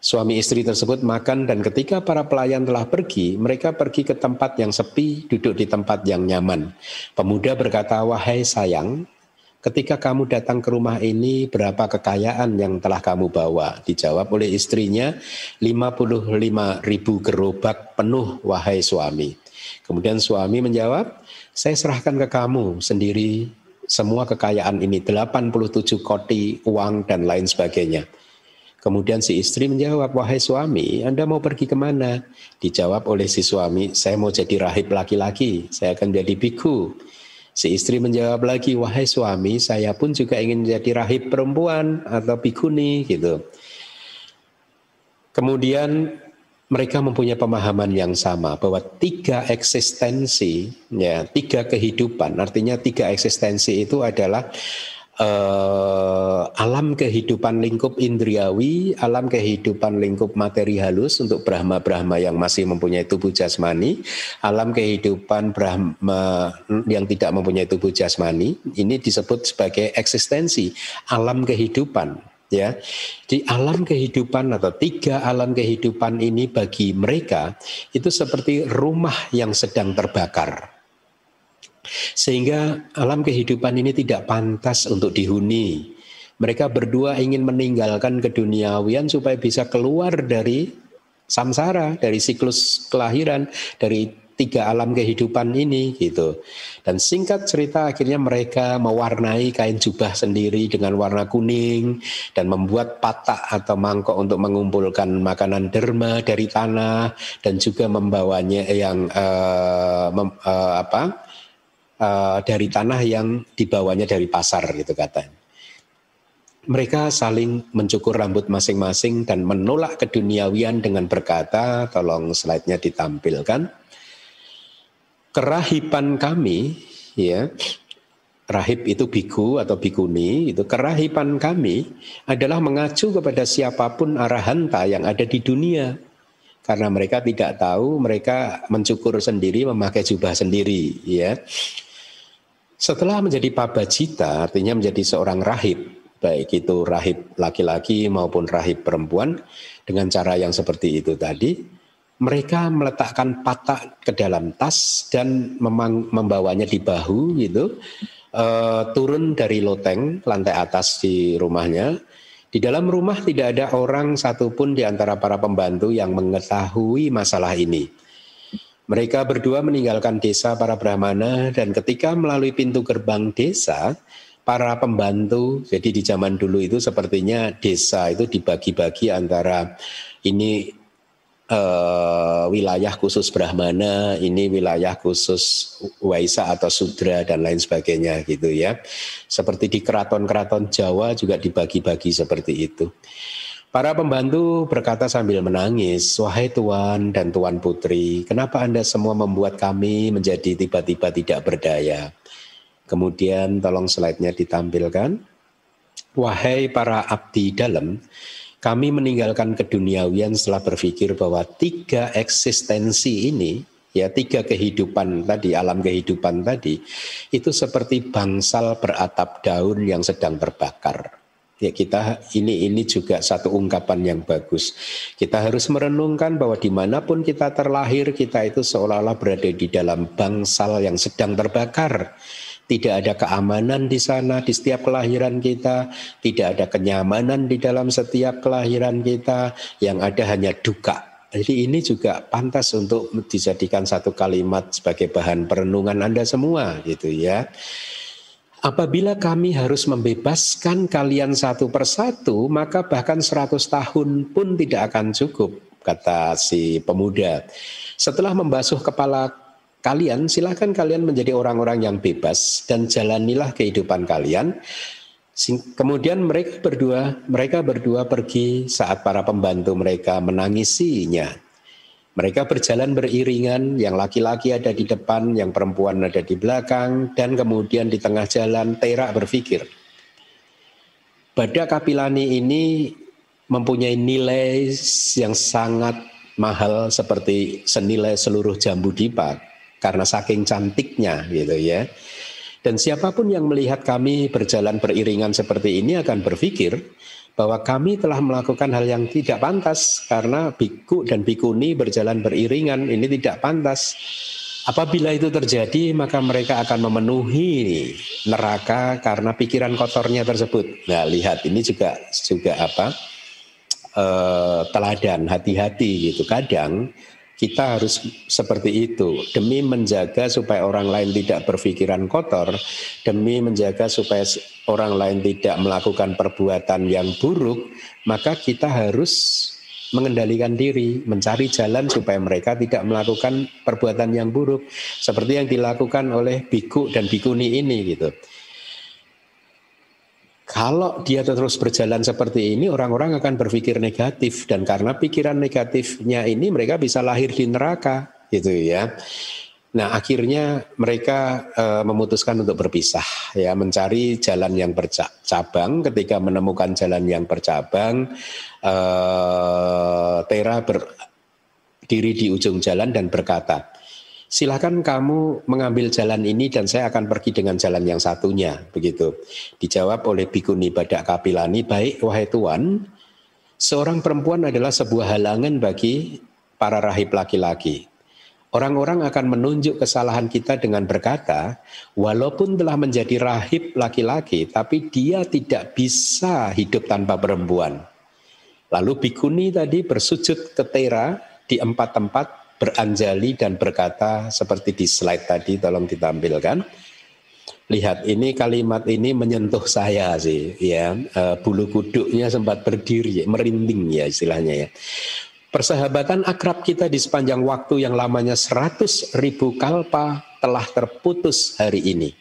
Suami istri tersebut makan dan ketika para pelayan telah pergi, mereka pergi ke tempat yang sepi, duduk di tempat yang nyaman. Pemuda berkata, "Wahai sayang, ketika kamu datang ke rumah ini, berapa kekayaan yang telah kamu bawa?" Dijawab oleh istrinya, 55 ribu gerobak penuh, wahai suami. Kemudian suami menjawab, "Saya serahkan ke kamu sendiri semua kekayaan ini, 87 koti uang dan lain sebagainya." Kemudian si istri menjawab, wahai suami, Anda mau pergi ke mana? Dijawab oleh si suami, saya mau jadi rahib laki-laki, saya akan jadi biku. Si istri menjawab lagi, wahai suami, saya pun juga ingin jadi rahib perempuan atau bikuni gitu. Kemudian mereka mempunyai pemahaman yang sama bahwa tiga eksistensi, ya tiga kehidupan, artinya tiga eksistensi itu adalah uh, alam kehidupan lingkup indriawi, alam kehidupan lingkup materi halus untuk Brahma-Brahma yang masih mempunyai tubuh jasmani, alam kehidupan Brahma yang tidak mempunyai tubuh jasmani, ini disebut sebagai eksistensi, alam kehidupan ya. Di alam kehidupan atau tiga alam kehidupan ini bagi mereka itu seperti rumah yang sedang terbakar sehingga alam kehidupan ini tidak pantas untuk dihuni. Mereka berdua ingin meninggalkan keduniawian supaya bisa keluar dari samsara, dari siklus kelahiran, dari tiga alam kehidupan ini gitu. Dan singkat cerita akhirnya mereka mewarnai kain jubah sendiri dengan warna kuning dan membuat patak atau mangkok untuk mengumpulkan makanan derma dari tanah dan juga membawanya yang uh, mem, uh, apa uh, dari tanah yang dibawanya dari pasar gitu katanya. Mereka saling mencukur rambut masing-masing dan menolak keduniawian dengan berkata, tolong slide-nya ditampilkan. Kerahipan kami, ya, rahib itu biku atau bikuni, itu kerahipan kami adalah mengacu kepada siapa pun arahanta yang ada di dunia. Karena mereka tidak tahu, mereka mencukur sendiri, memakai jubah sendiri, ya. Setelah menjadi pabajita, artinya menjadi seorang rahib, baik itu rahib laki-laki maupun rahib perempuan, dengan cara yang seperti itu tadi, mereka meletakkan patak ke dalam tas dan memang membawanya di bahu gitu, e, turun dari loteng lantai atas di rumahnya. Di dalam rumah tidak ada orang satupun di antara para pembantu yang mengetahui masalah ini. Mereka berdua meninggalkan desa para Brahmana dan ketika melalui pintu gerbang desa, para pembantu, jadi di zaman dulu itu sepertinya desa itu dibagi-bagi antara ini uh, wilayah khusus Brahmana, ini wilayah khusus Waisa atau Sudra dan lain sebagainya gitu ya. Seperti di keraton-keraton Jawa juga dibagi-bagi seperti itu. Para pembantu berkata sambil menangis, "Wahai tuan dan tuan putri, kenapa Anda semua membuat kami menjadi tiba-tiba tidak berdaya?" Kemudian tolong slide-nya ditampilkan. Wahai para abdi dalam, kami meninggalkan keduniawian setelah berpikir bahwa tiga eksistensi ini, ya tiga kehidupan tadi, alam kehidupan tadi, itu seperti bangsal beratap daun yang sedang terbakar. Ya kita ini ini juga satu ungkapan yang bagus. Kita harus merenungkan bahwa di mana pun kita terlahir kita itu seolah-olah berada di dalam bangsal yang sedang terbakar tidak ada keamanan di sana di setiap kelahiran kita, tidak ada kenyamanan di dalam setiap kelahiran kita, yang ada hanya duka. Jadi ini juga pantas untuk dijadikan satu kalimat sebagai bahan perenungan Anda semua gitu ya. Apabila kami harus membebaskan kalian satu persatu, maka bahkan seratus tahun pun tidak akan cukup, kata si pemuda. Setelah membasuh kepala kalian silahkan kalian menjadi orang-orang yang bebas dan jalanilah kehidupan kalian. Kemudian mereka berdua, mereka berdua pergi saat para pembantu mereka menangisinya. Mereka berjalan beriringan, yang laki-laki ada di depan, yang perempuan ada di belakang, dan kemudian di tengah jalan Tera berpikir, Badak Kapilani ini mempunyai nilai yang sangat mahal seperti senilai seluruh jambu dipak karena saking cantiknya gitu ya. Dan siapa pun yang melihat kami berjalan beriringan seperti ini akan berpikir bahwa kami telah melakukan hal yang tidak pantas karena biku dan bikuni berjalan beriringan ini tidak pantas. Apabila itu terjadi maka mereka akan memenuhi neraka karena pikiran kotornya tersebut. Nah, lihat ini juga juga apa? Uh, teladan hati-hati gitu. Kadang kita harus seperti itu demi menjaga supaya orang lain tidak berpikiran kotor, demi menjaga supaya orang lain tidak melakukan perbuatan yang buruk, maka kita harus mengendalikan diri, mencari jalan supaya mereka tidak melakukan perbuatan yang buruk seperti yang dilakukan oleh biku dan bikuni ini gitu. Kalau dia terus berjalan seperti ini, orang-orang akan berpikir negatif dan karena pikiran negatifnya ini mereka bisa lahir di neraka, gitu ya. Nah, akhirnya mereka e, memutuskan untuk berpisah, ya, mencari jalan yang bercabang. Ketika menemukan jalan yang bercabang, e, Tera berdiri di ujung jalan dan berkata, silahkan kamu mengambil jalan ini dan saya akan pergi dengan jalan yang satunya. Begitu. Dijawab oleh Bikuni Badak Kapilani, baik wahai Tuan, seorang perempuan adalah sebuah halangan bagi para rahib laki-laki. Orang-orang akan menunjuk kesalahan kita dengan berkata, walaupun telah menjadi rahib laki-laki, tapi dia tidak bisa hidup tanpa perempuan. Lalu Bikuni tadi bersujud ke Tera di empat tempat beranjali dan berkata seperti di slide tadi tolong ditampilkan. Lihat ini kalimat ini menyentuh saya sih ya e, bulu kuduknya sempat berdiri merinding ya istilahnya ya. Persahabatan akrab kita di sepanjang waktu yang lamanya 100 ribu kalpa telah terputus hari ini.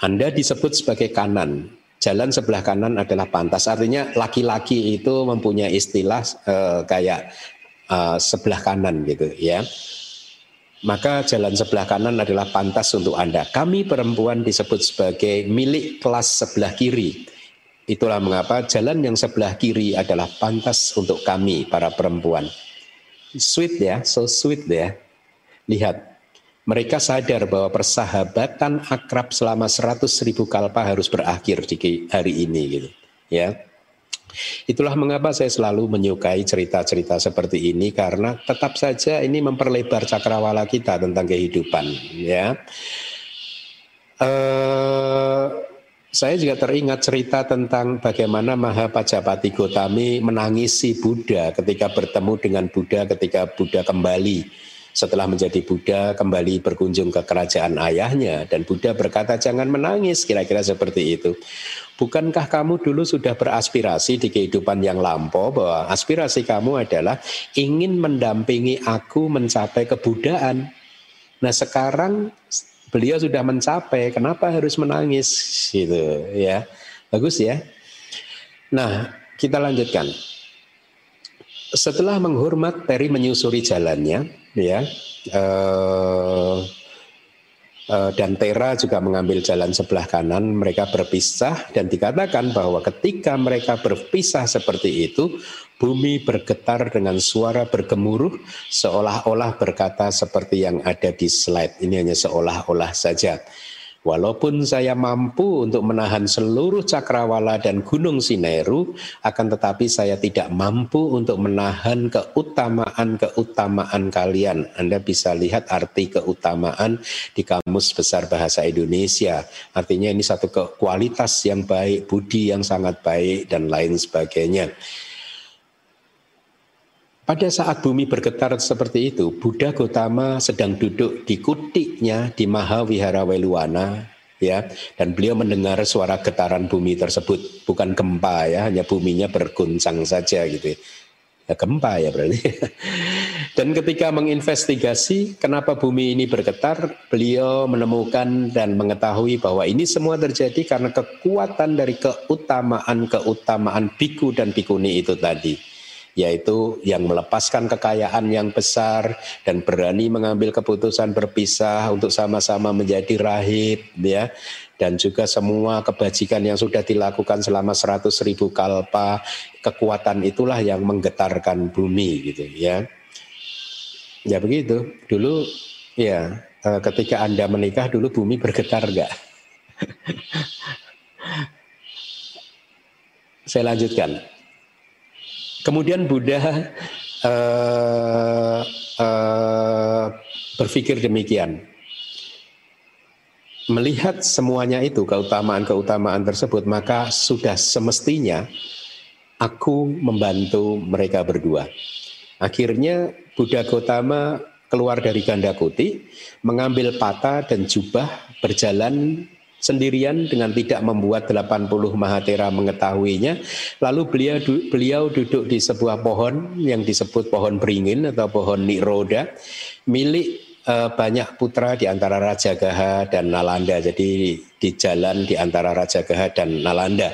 Anda disebut sebagai kanan, jalan sebelah kanan adalah pantas. Artinya laki-laki itu mempunyai istilah eh, kayak uh, sebelah kanan gitu ya. Maka jalan sebelah kanan adalah pantas untuk Anda. Kami perempuan disebut sebagai milik kelas sebelah kiri. Itulah mengapa jalan yang sebelah kiri adalah pantas untuk kami para perempuan. Sweet ya, so sweet ya. Lihat, mereka sadar bahwa persahabatan akrab selama 100 ribu kalpa harus berakhir di hari ini gitu. Ya, Itulah mengapa saya selalu menyukai cerita-cerita seperti ini karena tetap saja ini memperlebar cakrawala kita tentang kehidupan ya. Uh, saya juga teringat cerita tentang bagaimana Mahapajapati Gotami menangisi Buddha ketika bertemu dengan Buddha ketika Buddha kembali setelah menjadi Buddha kembali berkunjung ke kerajaan ayahnya dan Buddha berkata jangan menangis kira-kira seperti itu. Bukankah kamu dulu sudah beraspirasi di kehidupan yang lampau bahwa aspirasi kamu adalah ingin mendampingi aku mencapai kebudaan. Nah sekarang beliau sudah mencapai, kenapa harus menangis gitu ya. Bagus ya. Nah, kita lanjutkan. Setelah menghormat Peri menyusuri jalannya ya. Eh, dan Tera juga mengambil jalan sebelah kanan, mereka berpisah dan dikatakan bahwa ketika mereka berpisah seperti itu, bumi bergetar dengan suara bergemuruh seolah-olah berkata seperti yang ada di slide. Ini hanya seolah-olah saja. Walaupun saya mampu untuk menahan seluruh cakrawala dan gunung Sineru, akan tetapi saya tidak mampu untuk menahan keutamaan-keutamaan kalian. Anda bisa lihat arti keutamaan di Kamus Besar Bahasa Indonesia. Artinya ini satu kualitas yang baik, budi yang sangat baik, dan lain sebagainya. Pada saat bumi bergetar seperti itu, Buddha Gotama sedang duduk di kutiknya di Mahavihara Weluwana, ya, dan beliau mendengar suara getaran bumi tersebut, bukan gempa ya, hanya buminya berguncang saja gitu. Ya, gempa ya berarti. dan ketika menginvestigasi kenapa bumi ini bergetar, beliau menemukan dan mengetahui bahwa ini semua terjadi karena kekuatan dari keutamaan-keutamaan biku dan bikuni itu tadi yaitu yang melepaskan kekayaan yang besar dan berani mengambil keputusan berpisah untuk sama-sama menjadi rahib ya. Dan juga semua kebajikan yang sudah dilakukan selama 100 ribu kalpa kekuatan itulah yang menggetarkan bumi gitu ya. Ya begitu. Dulu ya eh, ketika anda menikah dulu bumi bergetar enggak saya lanjutkan Kemudian Buddha uh, uh, berpikir demikian. Melihat semuanya itu, keutamaan-keutamaan tersebut, maka sudah semestinya aku membantu mereka berdua. Akhirnya Buddha Gautama keluar dari ganda kuti, mengambil pata dan jubah, berjalan sendirian dengan tidak membuat 80 mahatera mengetahuinya. Lalu beliau beliau duduk di sebuah pohon yang disebut pohon beringin atau pohon niroda milik uh, banyak putra di antara Raja Gaha dan Nalanda. Jadi di jalan di antara Raja Gaha dan Nalanda.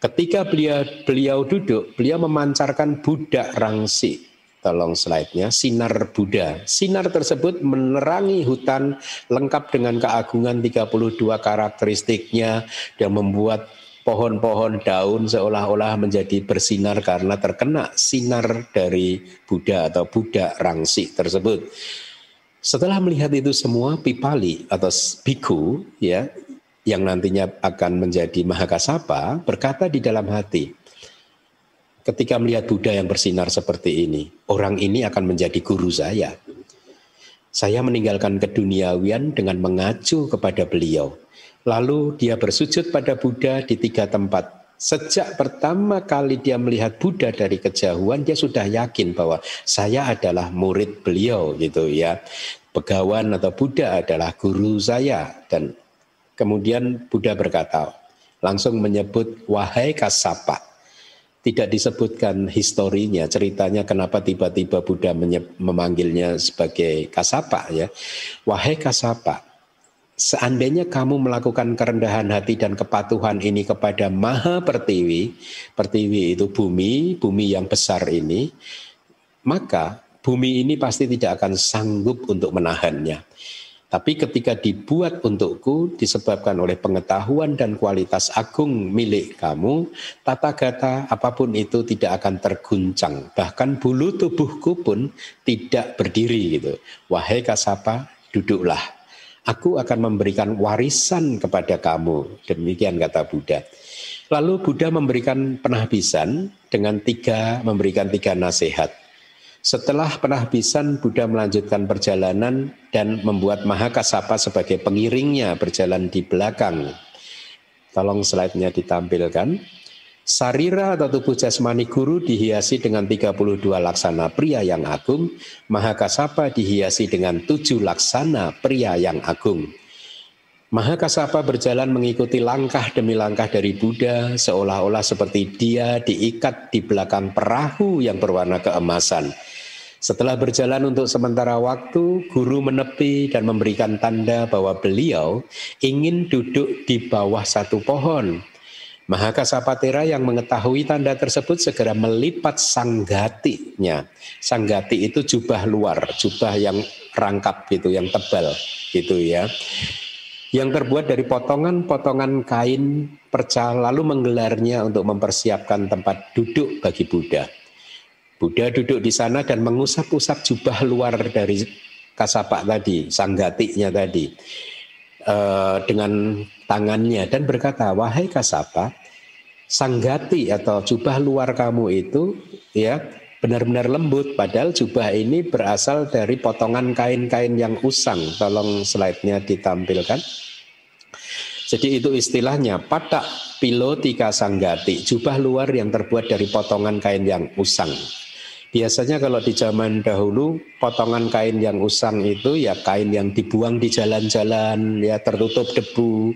Ketika beliau beliau duduk, beliau memancarkan budak rangsi Tolong slide-nya, sinar Buddha. Sinar tersebut menerangi hutan lengkap dengan keagungan 32 karakteristiknya dan membuat pohon-pohon daun seolah-olah menjadi bersinar karena terkena sinar dari Buddha atau Buddha rangsi tersebut. Setelah melihat itu semua, Pipali atau Biku ya yang nantinya akan menjadi Mahakasapa berkata di dalam hati, ketika melihat Buddha yang bersinar seperti ini, orang ini akan menjadi guru saya. Saya meninggalkan keduniawian dengan mengacu kepada beliau. Lalu dia bersujud pada Buddha di tiga tempat. Sejak pertama kali dia melihat Buddha dari kejauhan, dia sudah yakin bahwa saya adalah murid beliau gitu ya. Pegawan atau Buddha adalah guru saya. Dan kemudian Buddha berkata, langsung menyebut, wahai kasapa, tidak disebutkan historinya, ceritanya kenapa tiba-tiba Buddha memanggilnya sebagai kasapa ya. Wahai kasapa, seandainya kamu melakukan kerendahan hati dan kepatuhan ini kepada Maha Pertiwi, Pertiwi itu bumi, bumi yang besar ini, maka bumi ini pasti tidak akan sanggup untuk menahannya. Tapi ketika dibuat untukku disebabkan oleh pengetahuan dan kualitas agung milik kamu, tata gata apa pun itu tidak akan terguncang. Bahkan bulu tubuhku pun tidak berdiri gitu. Wahai kasapa, duduklah. Aku akan memberikan warisan kepada kamu. Demikian kata Buddha. Lalu Buddha memberikan penahbisan dengan tiga memberikan tiga nasihat. Setelah penahbisan, Buddha melanjutkan perjalanan dan membuat Mahakasapa sebagai pengiringnya berjalan di belakang. Tolong slide-nya ditampilkan. Sarira atau tubuh jasmani guru dihiasi dengan 32 laksana pria yang agung, Mahakasapa dihiasi dengan tujuh laksana pria yang agung. Mahakasapa berjalan mengikuti langkah demi langkah dari Buddha seolah-olah seperti dia diikat di belakang perahu yang berwarna keemasan. Setelah berjalan untuk sementara waktu, guru menepi dan memberikan tanda bahwa beliau ingin duduk di bawah satu pohon. Mahakasapatera yang mengetahui tanda tersebut segera melipat sanggatinya. Sanggati itu jubah luar, jubah yang rangkap gitu, yang tebal gitu ya yang terbuat dari potongan-potongan kain perca lalu menggelarnya untuk mempersiapkan tempat duduk bagi Buddha. Buddha duduk di sana dan mengusap-usap jubah luar dari kasapak tadi, sanggatinya tadi uh, dengan tangannya dan berkata, "Wahai kasapa, sanggati atau jubah luar kamu itu ya benar-benar lembut. Padahal jubah ini berasal dari potongan kain-kain yang usang. Tolong slide-nya ditampilkan. Jadi itu istilahnya patak pilotika sanggati jubah luar yang terbuat dari potongan kain yang usang. Biasanya kalau di zaman dahulu potongan kain yang usang itu ya kain yang dibuang di jalan-jalan ya tertutup debu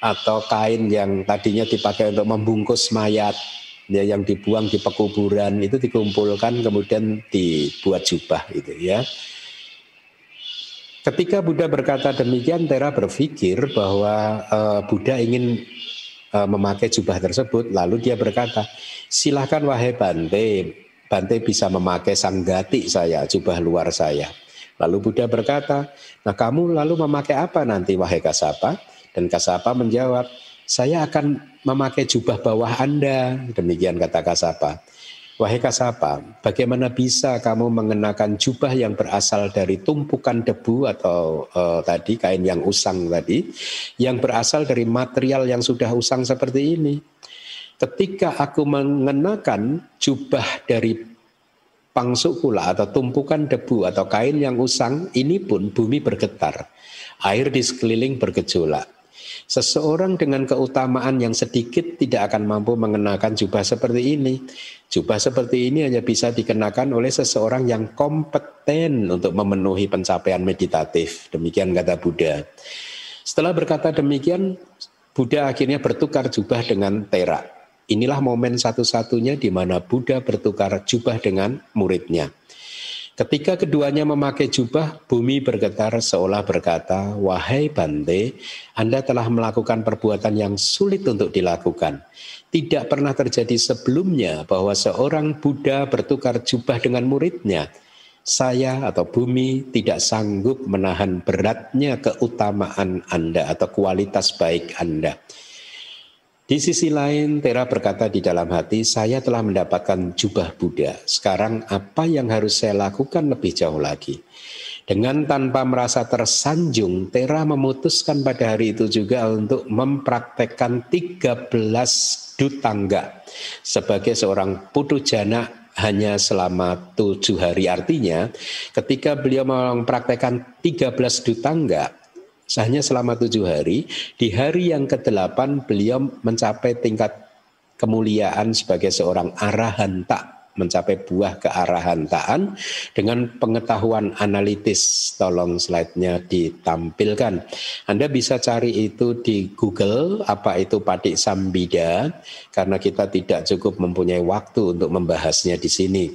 atau kain yang tadinya dipakai untuk membungkus mayat ya yang dibuang di pekuburan itu dikumpulkan kemudian dibuat jubah gitu ya. Ketika Buddha berkata demikian, Tera berpikir bahwa uh, Buddha ingin uh, memakai jubah tersebut. Lalu dia berkata, silahkan wahai Bante, Bante bisa memakai sanggati saya, jubah luar saya. Lalu Buddha berkata, nah kamu lalu memakai apa nanti wahai Kasapa? Dan Kasapa menjawab, saya akan memakai jubah bawah Anda. Demikian kata Kasapa. Wahai Kasapa, bagaimana bisa kamu mengenakan jubah yang berasal dari tumpukan debu atau uh, tadi kain yang usang tadi, yang berasal dari material yang sudah usang seperti ini? Ketika aku mengenakan jubah dari pangsukula atau tumpukan debu atau kain yang usang, ini pun bumi bergetar. Air di sekeliling bergejolak. Seseorang dengan keutamaan yang sedikit tidak akan mampu mengenakan jubah seperti ini. Jubah seperti ini hanya bisa dikenakan oleh seseorang yang kompeten untuk memenuhi pencapaian meditatif. Demikian kata Buddha. Setelah berkata demikian, Buddha akhirnya bertukar jubah dengan tera. Inilah momen satu-satunya di mana Buddha bertukar jubah dengan muridnya. Ketika keduanya memakai jubah, bumi bergetar seolah berkata, "Wahai Bante, Anda telah melakukan perbuatan yang sulit untuk dilakukan. Tidak pernah terjadi sebelumnya bahwa seorang Buddha bertukar jubah dengan muridnya. Saya atau bumi tidak sanggup menahan beratnya keutamaan Anda atau kualitas baik Anda." Di sisi lain, Tera berkata di dalam hati, saya telah mendapatkan jubah Buddha. Sekarang apa yang harus saya lakukan lebih jauh lagi? Dengan tanpa merasa tersanjung, Tera memutuskan pada hari itu juga untuk mempraktekkan 13 dutangga sebagai seorang putu jana hanya selama tujuh hari artinya ketika beliau mempraktekkan 13 dutangga Sahnya selama tujuh hari, di hari yang ke-8 beliau mencapai tingkat kemuliaan sebagai seorang arahan tak mencapai buah kearahantaan dengan pengetahuan analitis. Tolong slide-nya ditampilkan. Anda bisa cari itu di Google, apa itu patik sambida, karena kita tidak cukup mempunyai waktu untuk membahasnya di sini.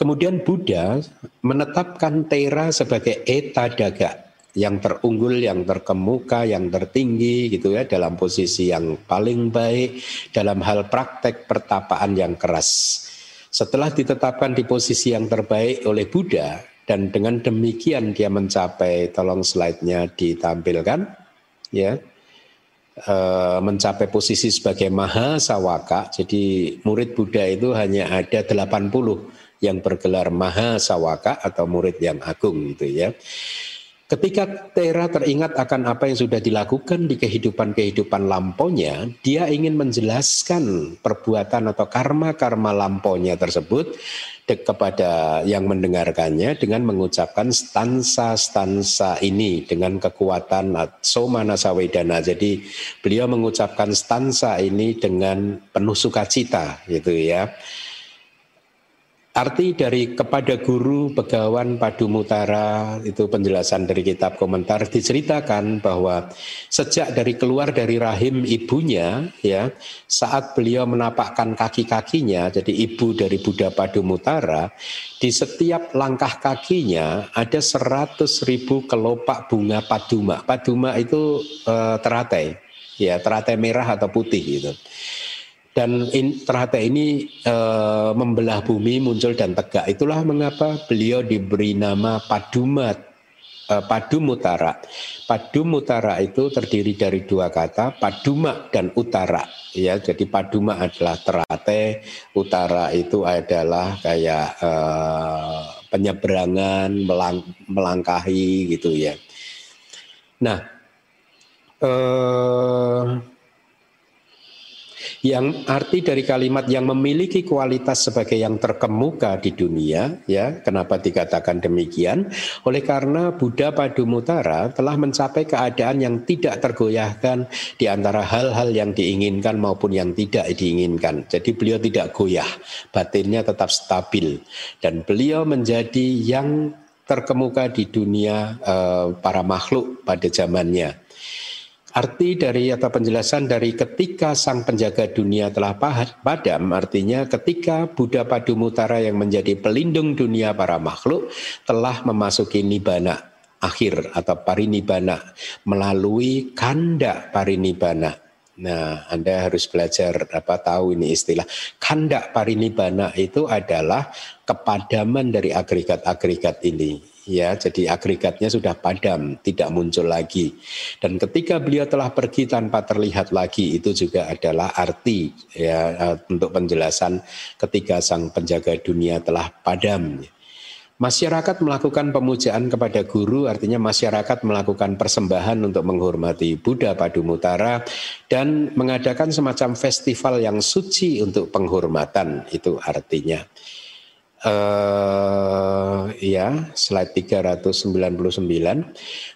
Kemudian Buddha menetapkan Tera sebagai eta daga yang terunggul, yang terkemuka, yang tertinggi gitu ya dalam posisi yang paling baik dalam hal praktek pertapaan yang keras. Setelah ditetapkan di posisi yang terbaik oleh Buddha dan dengan demikian dia mencapai tolong slide-nya ditampilkan ya e, mencapai posisi sebagai maha sawaka. Jadi murid Buddha itu hanya ada 80 yang bergelar maha sawaka atau murid yang agung gitu ya. Ketika Tera teringat akan apa yang sudah dilakukan di kehidupan-kehidupan lampaunya, dia ingin menjelaskan perbuatan atau karma-karma lampaunya tersebut kepada yang mendengarkannya dengan mengucapkan stansa-stansa ini dengan kekuatan somana sawedana. Jadi beliau mengucapkan stansa ini dengan penuh sukacita gitu ya. Arti dari kepada guru Begawan Padu Mutara itu penjelasan dari kitab komentar diceritakan bahwa sejak dari keluar dari rahim ibunya ya saat beliau menapakkan kaki-kakinya jadi ibu dari Buddha Padu Mutara di setiap langkah kakinya ada seratus ribu kelopak bunga paduma. Paduma itu e, teratai ya teratai merah atau putih gitu dan in, ternyata ini e, membelah bumi muncul dan tegak. Itulah mengapa beliau diberi nama Padumat, e, Padumutara. Padumutara itu terdiri dari dua kata, Paduma dan Utara. Ya, jadi Paduma adalah terate, Utara itu adalah kayak e, penyeberangan, melang, melangkahi gitu ya. Nah, eh, yang arti dari kalimat yang memiliki kualitas sebagai yang terkemuka di dunia ya kenapa dikatakan demikian? Oleh karena Buddha Padumutara telah mencapai keadaan yang tidak tergoyahkan di antara hal-hal yang diinginkan maupun yang tidak diinginkan. Jadi beliau tidak goyah batinnya tetap stabil. Dan beliau menjadi yang terkemuka di dunia uh, para makhluk pada zamannya Arti dari atau penjelasan dari ketika sang penjaga dunia telah padam artinya ketika Buddha Padumutara yang menjadi pelindung dunia para makhluk telah memasuki nibana akhir atau parinibana melalui kanda parinibana. Nah, Anda harus belajar apa tahu ini istilah. Kanda parinibana itu adalah kepadaman dari agregat-agregat ini ya jadi agregatnya sudah padam tidak muncul lagi. Dan ketika beliau telah pergi tanpa terlihat lagi itu juga adalah arti ya eh, untuk penjelasan ketika sang penjaga dunia telah padam. Masyarakat melakukan pemujaan kepada guru artinya masyarakat melakukan persembahan untuk menghormati Buddha Padumutara dan mengadakan semacam festival yang suci untuk penghormatan itu artinya uh, ya slide 399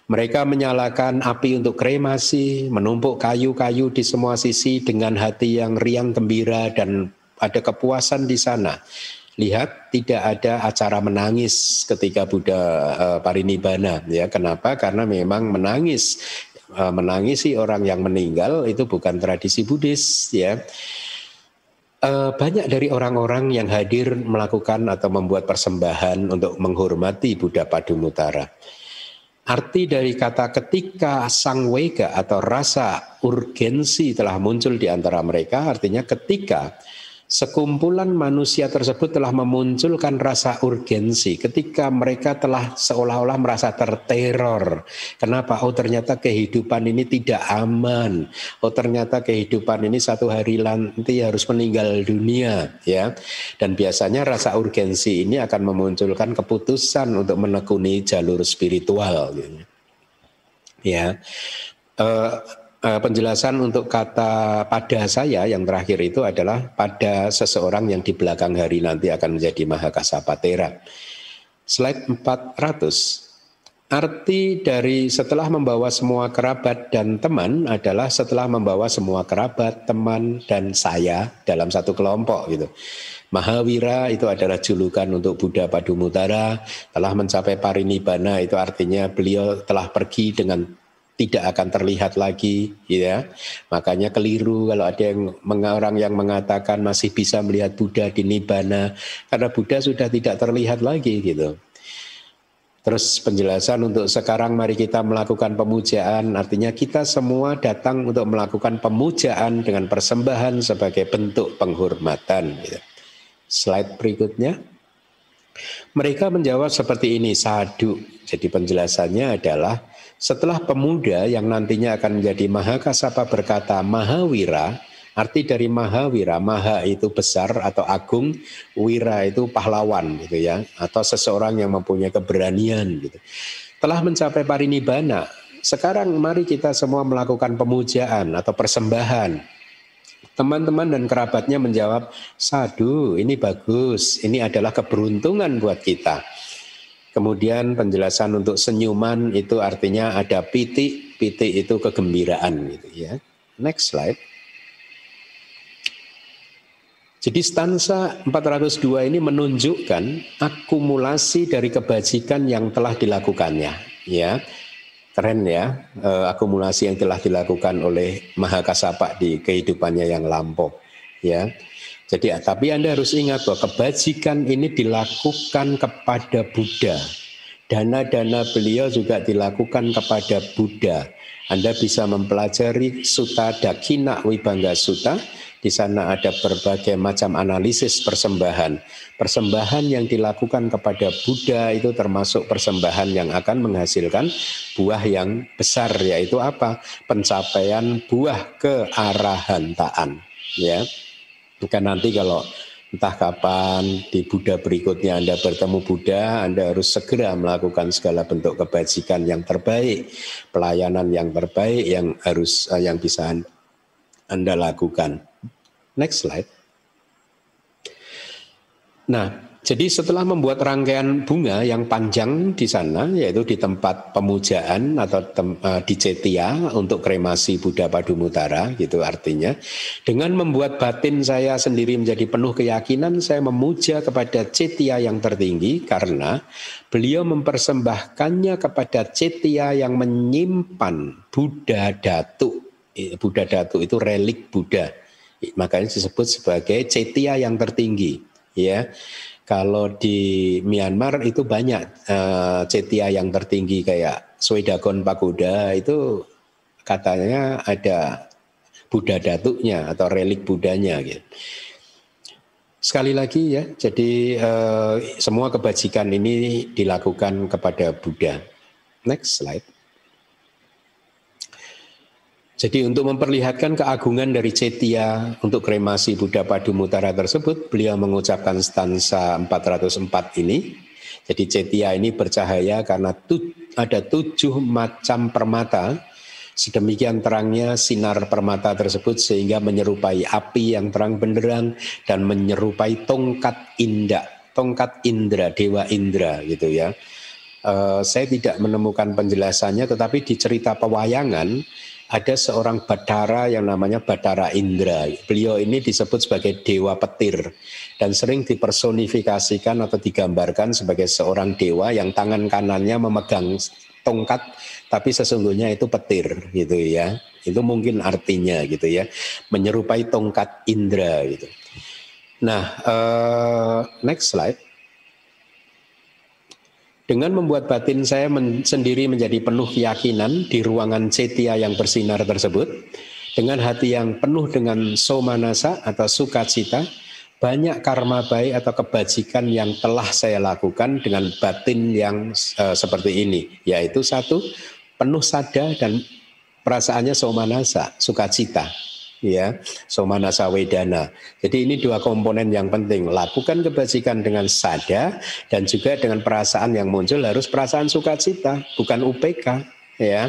mereka menyalakan api untuk kremasi menumpuk kayu-kayu di semua sisi dengan hati yang riang gembira dan ada kepuasan di sana. Lihat tidak ada acara menangis ketika Buddha uh, parinibbana ya. Kenapa? Karena memang menangis. Uh, menangisi orang yang meninggal itu bukan tradisi Buddhis ya Uh, banyak dari orang-orang yang hadir melakukan atau membuat persembahan untuk menghormati Buddha Padumutara. Arti dari kata ketika sang wega atau rasa urgensi telah muncul di antara mereka, artinya ketika sekumpulan manusia tersebut telah memunculkan rasa urgensi ketika mereka telah seolah-olah merasa terteror. Kenapa? Oh ternyata kehidupan ini tidak aman. Oh ternyata kehidupan ini satu hari nanti harus meninggal dunia, ya. Dan biasanya rasa urgensi ini akan memunculkan keputusan untuk menekuni jalur spiritual. Gitu. Ya. Uh, uh, penjelasan untuk kata pada saya yang terakhir itu adalah pada seseorang yang di belakang hari nanti akan menjadi Mahakasapatera. Slide 400. Arti dari setelah membawa semua kerabat dan teman adalah setelah membawa semua kerabat, teman, dan saya dalam satu kelompok gitu. Mahawira itu adalah julukan untuk Buddha Padumutara, telah mencapai parinibbana itu artinya beliau telah pergi dengan tidak akan terlihat lagi ya makanya keliru kalau ada yang orang yang mengatakan masih bisa melihat Buddha di nibbana karena Buddha sudah tidak terlihat lagi gitu Terus penjelasan untuk sekarang mari kita melakukan pemujaan artinya kita semua datang untuk melakukan pemujaan dengan persembahan sebagai bentuk penghormatan. Gitu. Slide berikutnya. Mereka menjawab seperti ini sadu. Jadi penjelasannya adalah setelah pemuda yang nantinya akan menjadi Mahakasapa berkata Mahawira, arti dari Mahawira, Maha itu besar atau agung, Wira itu pahlawan gitu ya, atau seseorang yang mempunyai keberanian gitu. Telah mencapai parinibbana, sekarang mari kita semua melakukan pemujaan atau persembahan. Teman-teman dan kerabatnya menjawab, "Sadu, ini bagus. Ini adalah keberuntungan buat kita." Kemudian penjelasan untuk senyuman itu artinya ada pitik, pitik itu kegembiraan gitu ya. Next slide. Jadi stansa 402 ini menunjukkan akumulasi dari kebajikan yang telah dilakukannya, ya. Keren ya, eh, akumulasi yang telah dilakukan oleh Mahakasapa di kehidupannya yang lampau, ya. Jadi tapi Anda harus ingat bahwa kebajikan ini dilakukan kepada Buddha. Dana-dana beliau juga dilakukan kepada Buddha. Anda bisa mempelajari Sutta Dakina Wibangga Sutta di sana ada berbagai macam analisis persembahan. Persembahan yang dilakukan kepada Buddha itu termasuk persembahan yang akan menghasilkan buah yang besar yaitu apa? Pencapaian buah kearahantaan, ya. Bukan nanti kalau entah kapan di Buddha berikutnya Anda bertemu Buddha, Anda harus segera melakukan segala bentuk kebajikan yang terbaik, pelayanan yang terbaik yang harus yang bisa Anda lakukan. Next slide. Nah, jadi setelah membuat rangkaian bunga yang panjang di sana, yaitu di tempat pemujaan atau tem, uh, di Cetia untuk kremasi Buddha Padumutara, gitu artinya. Dengan membuat batin saya sendiri menjadi penuh keyakinan, saya memuja kepada Cetia yang tertinggi karena beliau mempersembahkannya kepada Cetia yang menyimpan Buddha Datu. Buddha Datu itu relik Buddha makanya disebut sebagai cetia yang tertinggi ya kalau di Myanmar itu banyak uh, cetia yang tertinggi kayak Swedagon Pagoda itu katanya ada Buddha datuknya atau relik Budanya gitu. Sekali lagi ya, jadi uh, semua kebajikan ini dilakukan kepada Buddha. Next slide. Jadi untuk memperlihatkan keagungan dari Cetia untuk kremasi Buddha Padumutara tersebut, beliau mengucapkan stansa 404 ini. Jadi Cetia ini bercahaya karena tu, ada tujuh macam permata. Sedemikian terangnya sinar permata tersebut sehingga menyerupai api yang terang benderang dan menyerupai tongkat indah, tongkat indra, dewa indra gitu ya. Uh, saya tidak menemukan penjelasannya, tetapi di cerita pewayangan ada seorang Batara yang namanya Batara Indra. Beliau ini disebut sebagai dewa petir dan sering dipersonifikasikan atau digambarkan sebagai seorang dewa yang tangan kanannya memegang tongkat tapi sesungguhnya itu petir gitu ya. Itu mungkin artinya gitu ya. Menyerupai tongkat Indra gitu. Nah, uh, next slide. Dengan membuat batin saya men sendiri menjadi penuh keyakinan di ruangan cetia yang bersinar tersebut, dengan hati yang penuh dengan somanasa atau sukacita, banyak karma baik atau kebajikan yang telah saya lakukan dengan batin yang uh, seperti ini, yaitu satu, penuh sada dan perasaannya somanasa, sukacita ya somanasa wedana. Jadi ini dua komponen yang penting. Lakukan kebajikan dengan sada dan juga dengan perasaan yang muncul harus perasaan sukacita, bukan UPK ya.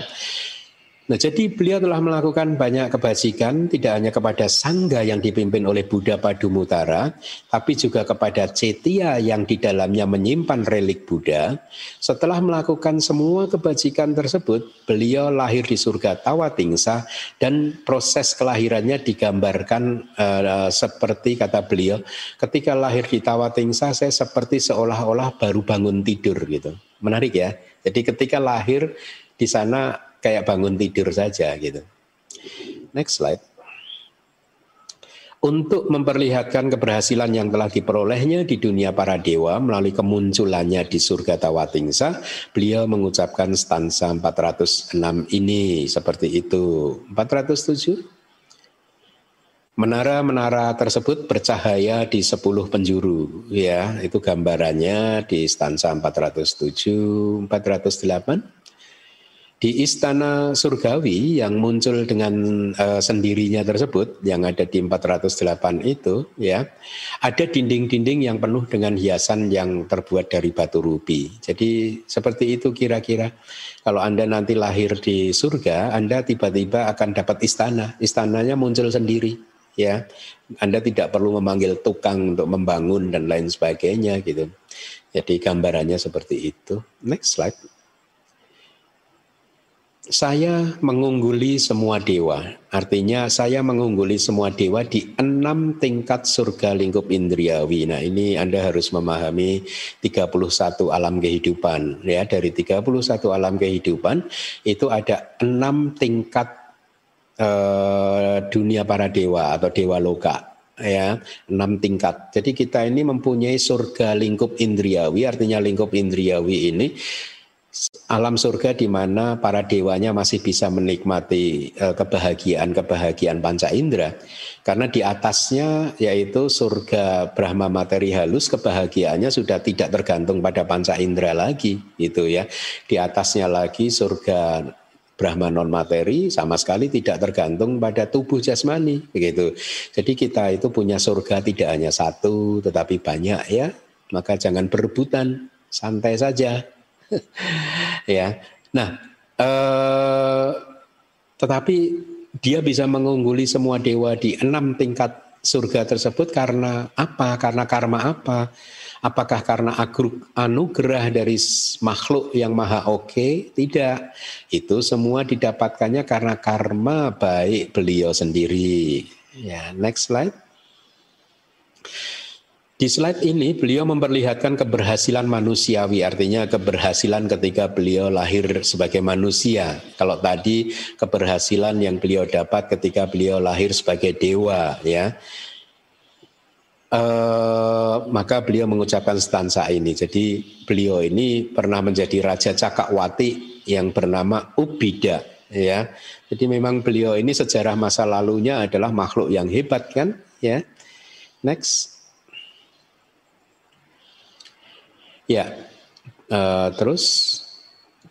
Nah, jadi beliau telah melakukan banyak kebajikan tidak hanya kepada sangga yang dipimpin oleh Buddha Padumutara, tapi juga kepada cetia yang di dalamnya menyimpan relik Buddha. Setelah melakukan semua kebajikan tersebut, beliau lahir di surga Tawatingsa dan proses kelahirannya digambarkan uh, seperti kata beliau, ketika lahir di Tawatingsa saya seperti seolah-olah baru bangun tidur gitu. Menarik ya. Jadi ketika lahir di sana kayak bangun tidur saja gitu. Next slide. Untuk memperlihatkan keberhasilan yang telah diperolehnya di dunia para dewa melalui kemunculannya di surga Tawatingsa, beliau mengucapkan stansa 406 ini seperti itu. 407? Menara-menara tersebut bercahaya di 10 penjuru, ya, itu gambarannya di stansa 407, 408 di istana surgawi yang muncul dengan uh, sendirinya tersebut yang ada di 408 itu ya ada dinding-dinding yang penuh dengan hiasan yang terbuat dari batu rubi. Jadi seperti itu kira-kira kalau Anda nanti lahir di surga, Anda tiba-tiba akan dapat istana. Istananya muncul sendiri ya. Anda tidak perlu memanggil tukang untuk membangun dan lain sebagainya gitu. Jadi gambarannya seperti itu. Next slide. Saya mengungguli semua dewa. Artinya saya mengungguli semua dewa di enam tingkat surga lingkup indriawi. Nah ini Anda harus memahami 31 alam kehidupan. Ya Dari 31 alam kehidupan itu ada enam tingkat uh, dunia para dewa atau dewa loka ya enam tingkat. Jadi kita ini mempunyai surga lingkup indriawi, artinya lingkup indriawi ini alam surga di mana para dewanya masih bisa menikmati eh, kebahagiaan-kebahagiaan panca indera. Karena di atasnya yaitu surga Brahma materi halus kebahagiaannya sudah tidak tergantung pada panca indera lagi itu ya. Di atasnya lagi surga Brahma non materi sama sekali tidak tergantung pada tubuh jasmani begitu. Jadi kita itu punya surga tidak hanya satu tetapi banyak ya. Maka jangan berebutan, santai saja ya. Nah, eh, tetapi dia bisa mengungguli semua dewa di enam tingkat surga tersebut karena apa? Karena karma apa? Apakah karena anugerah dari makhluk yang maha oke? Okay? Tidak. Itu semua didapatkannya karena karma baik beliau sendiri. Ya, next slide. Di slide ini beliau memperlihatkan keberhasilan manusiawi, artinya keberhasilan ketika beliau lahir sebagai manusia. Kalau tadi keberhasilan yang beliau dapat ketika beliau lahir sebagai dewa, ya. E, maka beliau mengucapkan stansa ini. Jadi beliau ini pernah menjadi raja Cakakwati yang bernama Ubida, ya. Jadi memang beliau ini sejarah masa lalunya adalah makhluk yang hebat kan, ya. Next. Ya, uh, terus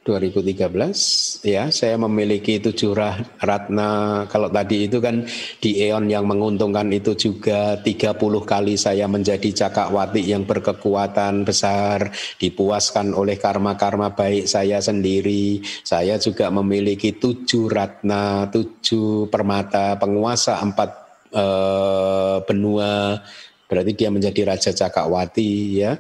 2013 ya saya memiliki tujuh ratna. Kalau tadi itu kan di Eon yang menguntungkan itu juga 30 kali saya menjadi cakakwati yang berkekuatan besar dipuaskan oleh karma-karma baik saya sendiri. Saya juga memiliki tujuh ratna tujuh permata penguasa empat uh, benua Berarti dia menjadi Raja Cakawati ya.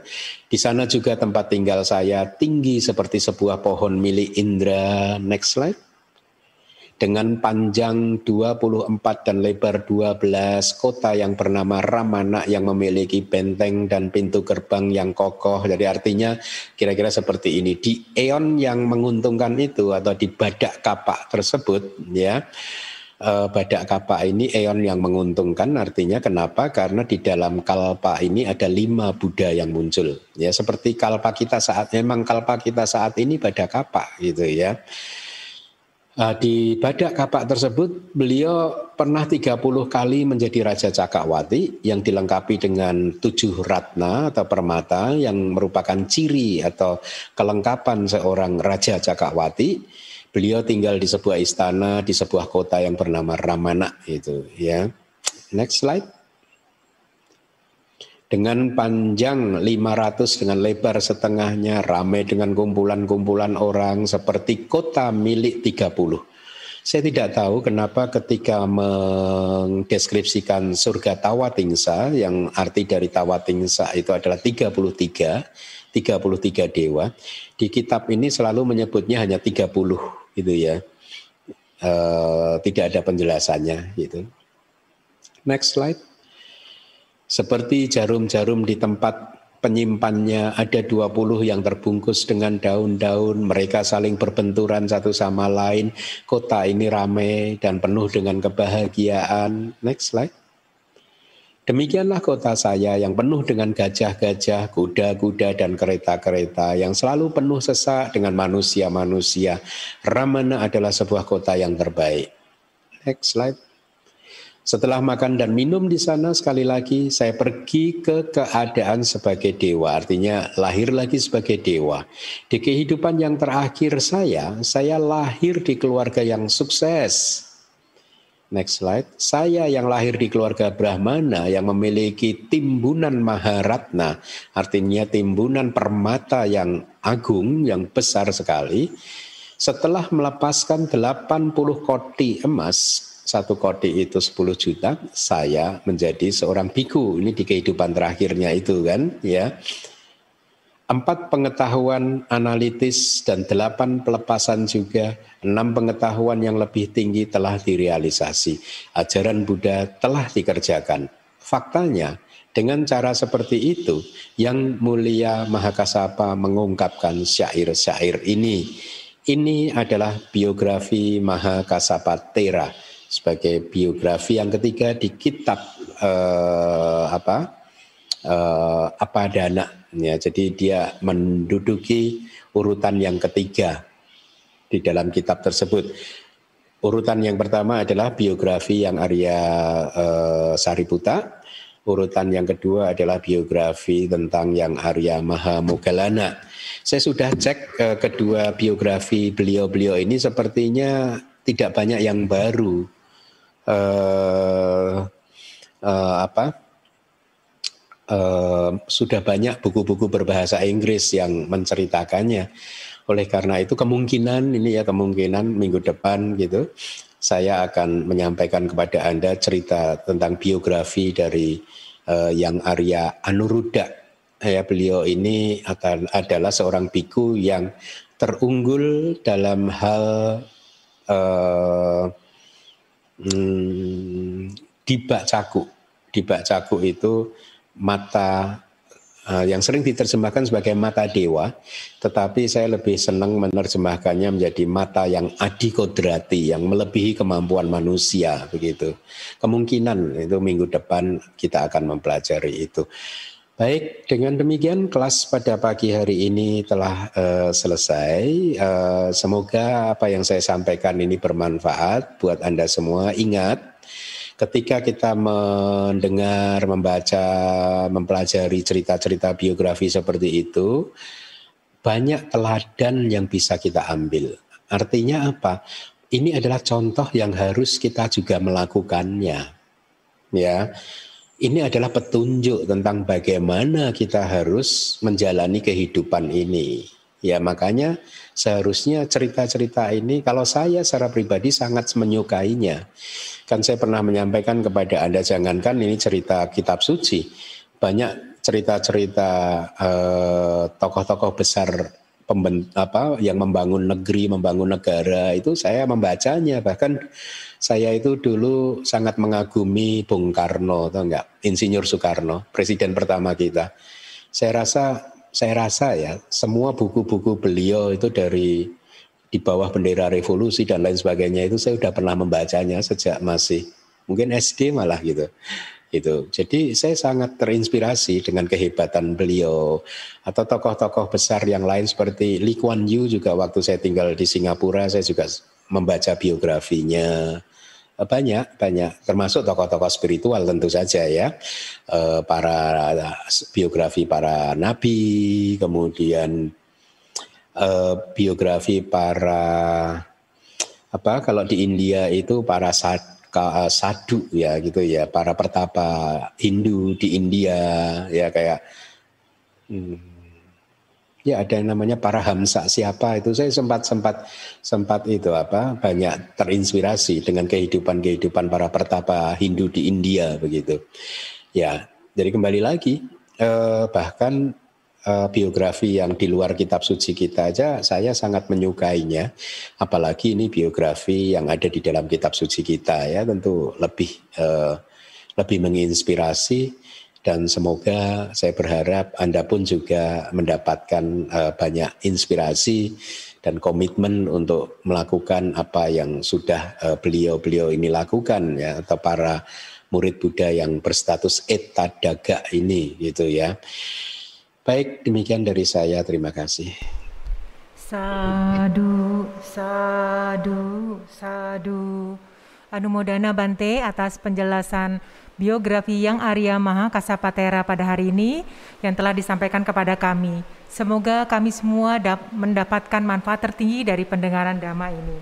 Di sana juga tempat tinggal saya tinggi seperti sebuah pohon milik Indra. Next slide. Dengan panjang 24 dan lebar 12 kota yang bernama Ramana yang memiliki benteng dan pintu gerbang yang kokoh. Jadi artinya kira-kira seperti ini. Di eon yang menguntungkan itu atau di badak kapak tersebut ya uh, badak kapak ini eon yang menguntungkan. Artinya kenapa? Karena di dalam kalpa ini ada lima Buddha yang muncul. Ya seperti kalpa kita saat memang kalpa kita saat ini badak kapak gitu ya. Uh, di badak kapak tersebut beliau pernah 30 kali menjadi Raja Cakawati yang dilengkapi dengan tujuh ratna atau permata yang merupakan ciri atau kelengkapan seorang Raja Cakawati Beliau tinggal di sebuah istana di sebuah kota yang bernama Ramana itu ya. Next slide. Dengan panjang 500 dengan lebar setengahnya ramai dengan kumpulan-kumpulan orang seperti kota milik 30. Saya tidak tahu kenapa ketika mendeskripsikan surga Tawatingsa yang arti dari Tawatingsa itu adalah 33 33 dewa. Di kitab ini selalu menyebutnya hanya 30 gitu ya. Uh, tidak ada penjelasannya gitu. Next slide. Seperti jarum-jarum di tempat penyimpannya ada 20 yang terbungkus dengan daun-daun, mereka saling berbenturan satu sama lain. Kota ini ramai dan penuh dengan kebahagiaan. Next slide. Demikianlah kota saya yang penuh dengan gajah-gajah, kuda-kuda, dan kereta-kereta yang selalu penuh sesak dengan manusia-manusia. Ramana adalah sebuah kota yang terbaik. Next slide. Setelah makan dan minum di sana sekali lagi saya pergi ke keadaan sebagai dewa, artinya lahir lagi sebagai dewa. Di kehidupan yang terakhir saya, saya lahir di keluarga yang sukses Next slide. Saya yang lahir di keluarga Brahmana yang memiliki timbunan Maharatna, artinya timbunan permata yang agung, yang besar sekali. Setelah melepaskan 80 koti emas, satu koti itu 10 juta, saya menjadi seorang biku. Ini di kehidupan terakhirnya itu kan, ya. Empat pengetahuan analitis dan delapan pelepasan juga, enam pengetahuan yang lebih tinggi telah direalisasi. Ajaran Buddha telah dikerjakan. Faktanya, dengan cara seperti itu, yang mulia Mahakasapa mengungkapkan syair-syair ini. Ini adalah biografi Mahakasapa Tera sebagai biografi yang ketiga di kitab eh, apa eh, apa dana ya jadi dia menduduki urutan yang ketiga di dalam kitab tersebut. Urutan yang pertama adalah biografi yang Arya eh, Sariputa. Urutan yang kedua adalah biografi tentang yang Arya Mahamogalana. Saya sudah cek eh, kedua biografi beliau-beliau ini sepertinya tidak banyak yang baru. Eh, eh, apa sudah banyak buku-buku berbahasa Inggris yang menceritakannya. Oleh karena itu kemungkinan ini ya kemungkinan minggu depan gitu saya akan menyampaikan kepada Anda cerita tentang biografi dari uh, yang Arya Anuruddha. Ya, beliau ini akan adalah seorang biku yang terunggul dalam hal uh, hmm, dibak caku. Dibak caku itu mata uh, yang sering diterjemahkan sebagai mata dewa, tetapi saya lebih senang menerjemahkannya menjadi mata yang adikodrati, yang melebihi kemampuan manusia begitu. Kemungkinan itu minggu depan kita akan mempelajari itu. Baik, dengan demikian kelas pada pagi hari ini telah uh, selesai. Uh, semoga apa yang saya sampaikan ini bermanfaat buat Anda semua. Ingat, ketika kita mendengar, membaca, mempelajari cerita-cerita biografi seperti itu, banyak teladan yang bisa kita ambil. Artinya apa? Ini adalah contoh yang harus kita juga melakukannya. Ya. Ini adalah petunjuk tentang bagaimana kita harus menjalani kehidupan ini. Ya, makanya seharusnya cerita-cerita ini kalau saya secara pribadi sangat menyukainya Kan saya pernah menyampaikan kepada Anda jangankan ini cerita kitab suci, banyak cerita-cerita eh, tokoh-tokoh besar pembent, apa yang membangun negeri, membangun negara itu saya membacanya bahkan saya itu dulu sangat mengagumi Bung Karno, tahu enggak? Insinyur Soekarno, presiden pertama kita. Saya rasa saya rasa ya semua buku-buku beliau itu dari di bawah bendera revolusi dan lain sebagainya itu saya sudah pernah membacanya sejak masih mungkin SD malah gitu itu jadi saya sangat terinspirasi dengan kehebatan beliau atau tokoh-tokoh besar yang lain seperti Lee Kuan Yew juga waktu saya tinggal di Singapura saya juga membaca biografinya banyak banyak. Termasuk tokoh-tokoh spiritual tentu saja ya. Eh, para biografi para nabi kemudian uh, biografi para apa kalau di India itu para sad, sadu ya gitu ya. Para pertapa Hindu di India ya kayak hmm, ya ada yang namanya para hamsa siapa itu? Saya sempat sempat sempat itu apa? Banyak terinspirasi dengan kehidupan kehidupan para pertapa Hindu di India begitu. Ya jadi kembali lagi eh, bahkan uh, biografi yang di luar kitab suci kita aja saya sangat menyukainya. Apalagi ini biografi yang ada di dalam kitab suci kita ya tentu lebih uh, lebih menginspirasi dan semoga saya berharap Anda pun juga mendapatkan uh, banyak inspirasi dan komitmen untuk melakukan apa yang sudah beliau-beliau uh, ini lakukan ya atau para murid Buddha yang berstatus eta daga ini gitu ya. Baik, demikian dari saya. Terima kasih. Sadu, sadu, sadu. Anumodana Bante atas penjelasan biografi yang Arya Maha Kasapatera pada hari ini yang telah disampaikan kepada kami. Semoga kami semua mendapatkan manfaat tertinggi dari pendengaran dhamma ini.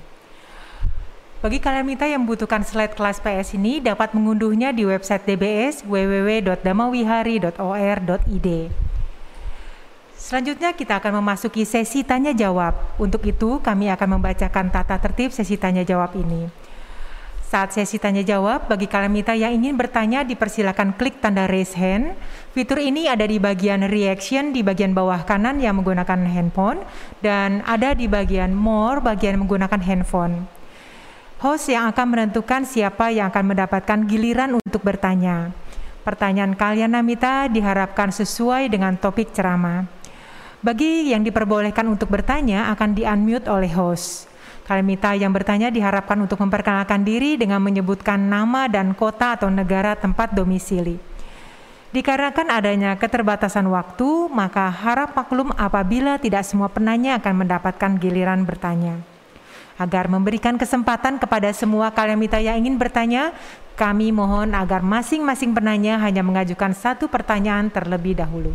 Bagi kalian minta yang membutuhkan slide kelas PS ini dapat mengunduhnya di website DBS www.damawihari.or.id. Selanjutnya kita akan memasuki sesi tanya jawab. Untuk itu kami akan membacakan tata tertib sesi tanya jawab ini. Saat sesi tanya jawab, bagi kalamita yang ingin bertanya dipersilakan klik tanda raise hand. Fitur ini ada di bagian reaction di bagian bawah kanan yang menggunakan handphone dan ada di bagian more bagian menggunakan handphone. Host yang akan menentukan siapa yang akan mendapatkan giliran untuk bertanya. Pertanyaan kalian Namita diharapkan sesuai dengan topik ceramah. Bagi yang diperbolehkan untuk bertanya akan di-unmute oleh host. Kalimita yang bertanya diharapkan untuk memperkenalkan diri dengan menyebutkan nama dan kota atau negara tempat domisili. Dikarenakan adanya keterbatasan waktu, maka harap maklum apabila tidak semua penanya akan mendapatkan giliran bertanya. Agar memberikan kesempatan kepada semua kalimita yang ingin bertanya, kami mohon agar masing-masing penanya hanya mengajukan satu pertanyaan terlebih dahulu.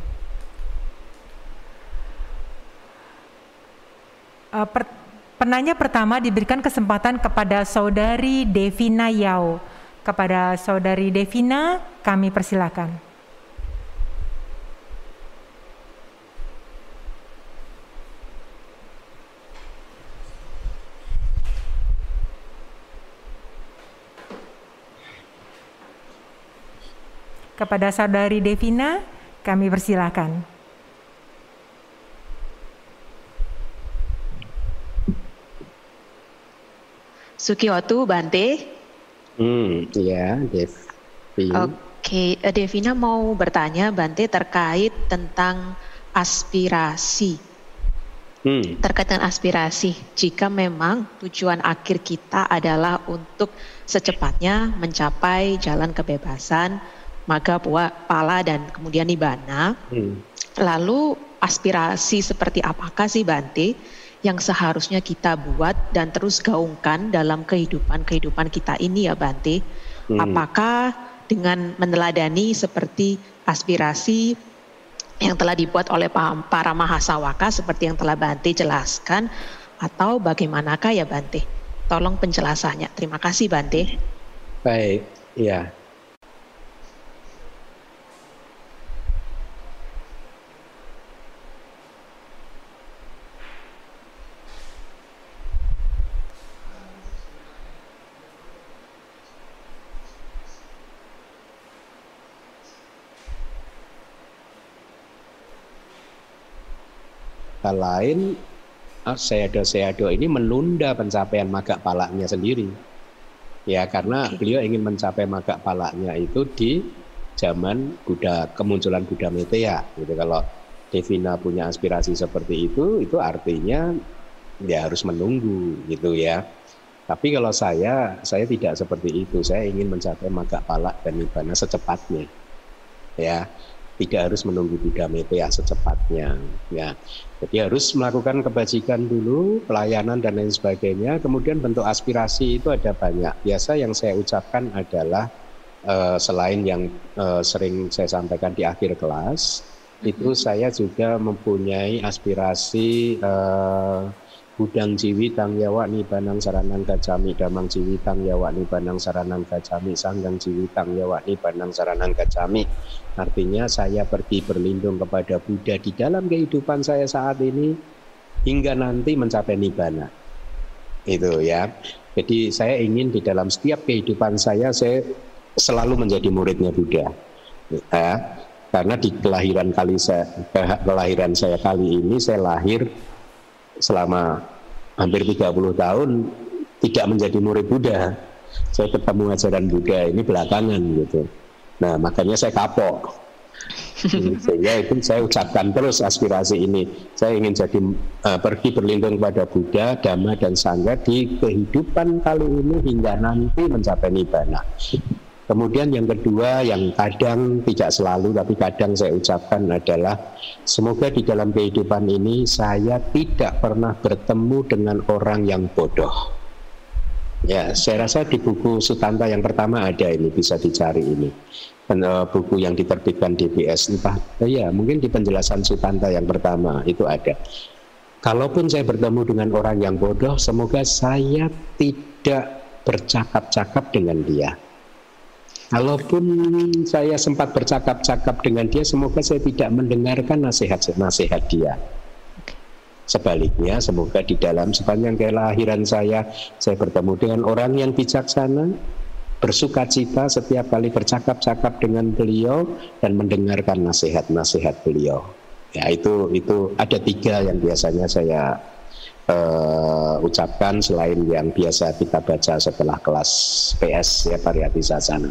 Uh, per Penanya pertama diberikan kesempatan kepada saudari Devina Yao. Kepada saudari Devina, kami persilakan. Kepada saudari Devina, kami persilakan. Sukiwatu Bante. Hmm, ya, Dev. Oke, okay. Eh, Devina mau bertanya Bante terkait tentang aspirasi. Hmm. Terkait dengan aspirasi, jika memang tujuan akhir kita adalah untuk secepatnya mencapai jalan kebebasan, maka pala dan kemudian nibana. Hmm. Lalu aspirasi seperti apakah sih Bante yang seharusnya kita buat dan terus gaungkan dalam kehidupan-kehidupan kita ini ya Bante. Hmm. Apakah dengan meneladani seperti aspirasi yang telah dibuat oleh para mahasawaka seperti yang telah Bante jelaskan atau bagaimanakah ya Bante? Tolong penjelasannya. Terima kasih Bante. Baik, ya. Hal lain ah, Sayado-Sayado ini menunda pencapaian magak palaknya sendiri. Ya karena beliau ingin mencapai magak palaknya itu di zaman Buddha kemunculan Buddha Metea. Gitu kalau Devina punya aspirasi seperti itu, itu artinya dia harus menunggu gitu ya. Tapi kalau saya, saya tidak seperti itu. Saya ingin mencapai magak palak dan nibbana secepatnya. Ya, tidak harus menunggu Buddha Metea secepatnya. Ya, jadi harus melakukan kebajikan dulu, pelayanan dan lain sebagainya. Kemudian bentuk aspirasi itu ada banyak. Biasa yang saya ucapkan adalah uh, selain yang uh, sering saya sampaikan di akhir kelas, itu mm-hmm. saya juga mempunyai aspirasi uh, Budang jiwi tang yawa banang saranan kacami damang jiwi tang yawa banang saranan kacami sanggang jiwi tang yawa banang saranan kacami artinya saya pergi berlindung kepada Buddha di dalam kehidupan saya saat ini hingga nanti mencapai nibbana. Itu ya. Jadi saya ingin di dalam setiap kehidupan saya saya selalu menjadi muridnya Buddha. Ya, karena di kelahiran kali saya kelahiran saya kali ini saya lahir selama hampir 30 tahun tidak menjadi murid Buddha. Saya ketemu ajaran Buddha ini belakangan gitu. Nah makanya saya kapok. Sehingga itu saya ucapkan terus aspirasi ini. Saya ingin jadi uh, pergi berlindung pada Buddha, Dhamma dan Sangha di kehidupan kali ini hingga nanti mencapai nibbana. Kemudian yang kedua yang kadang tidak selalu tapi kadang saya ucapkan adalah semoga di dalam kehidupan ini saya tidak pernah bertemu dengan orang yang bodoh. Ya, saya rasa di buku Sutanta yang pertama ada ini bisa dicari ini eh, buku yang diterbitkan DBS entah ya mungkin di penjelasan Sutanta yang pertama itu ada. Kalaupun saya bertemu dengan orang yang bodoh, semoga saya tidak bercakap-cakap dengan dia Kalaupun saya sempat bercakap-cakap dengan dia, semoga saya tidak mendengarkan nasihat-nasihat dia. Sebaliknya, semoga di dalam sepanjang kelahiran saya, saya bertemu dengan orang yang bijaksana, bersuka cita setiap kali bercakap-cakap dengan beliau dan mendengarkan nasihat-nasihat beliau. Ya itu itu ada tiga yang biasanya saya uh, ucapkan selain yang biasa kita baca setelah kelas PS ya Pariyati Sasana.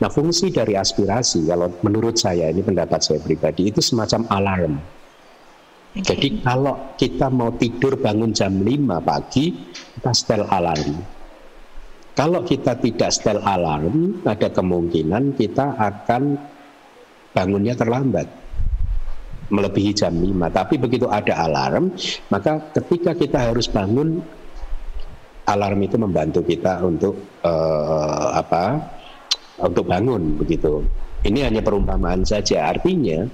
Nah fungsi dari aspirasi kalau menurut saya ini pendapat saya pribadi itu semacam alarm. Okay. Jadi kalau kita mau tidur bangun jam 5 pagi kita setel alarm. Kalau kita tidak setel alarm ada kemungkinan kita akan bangunnya terlambat melebihi jam 5 tapi begitu ada alarm maka ketika kita harus bangun alarm itu membantu kita untuk uh, apa untuk bangun begitu. Ini hanya perumpamaan saja. Artinya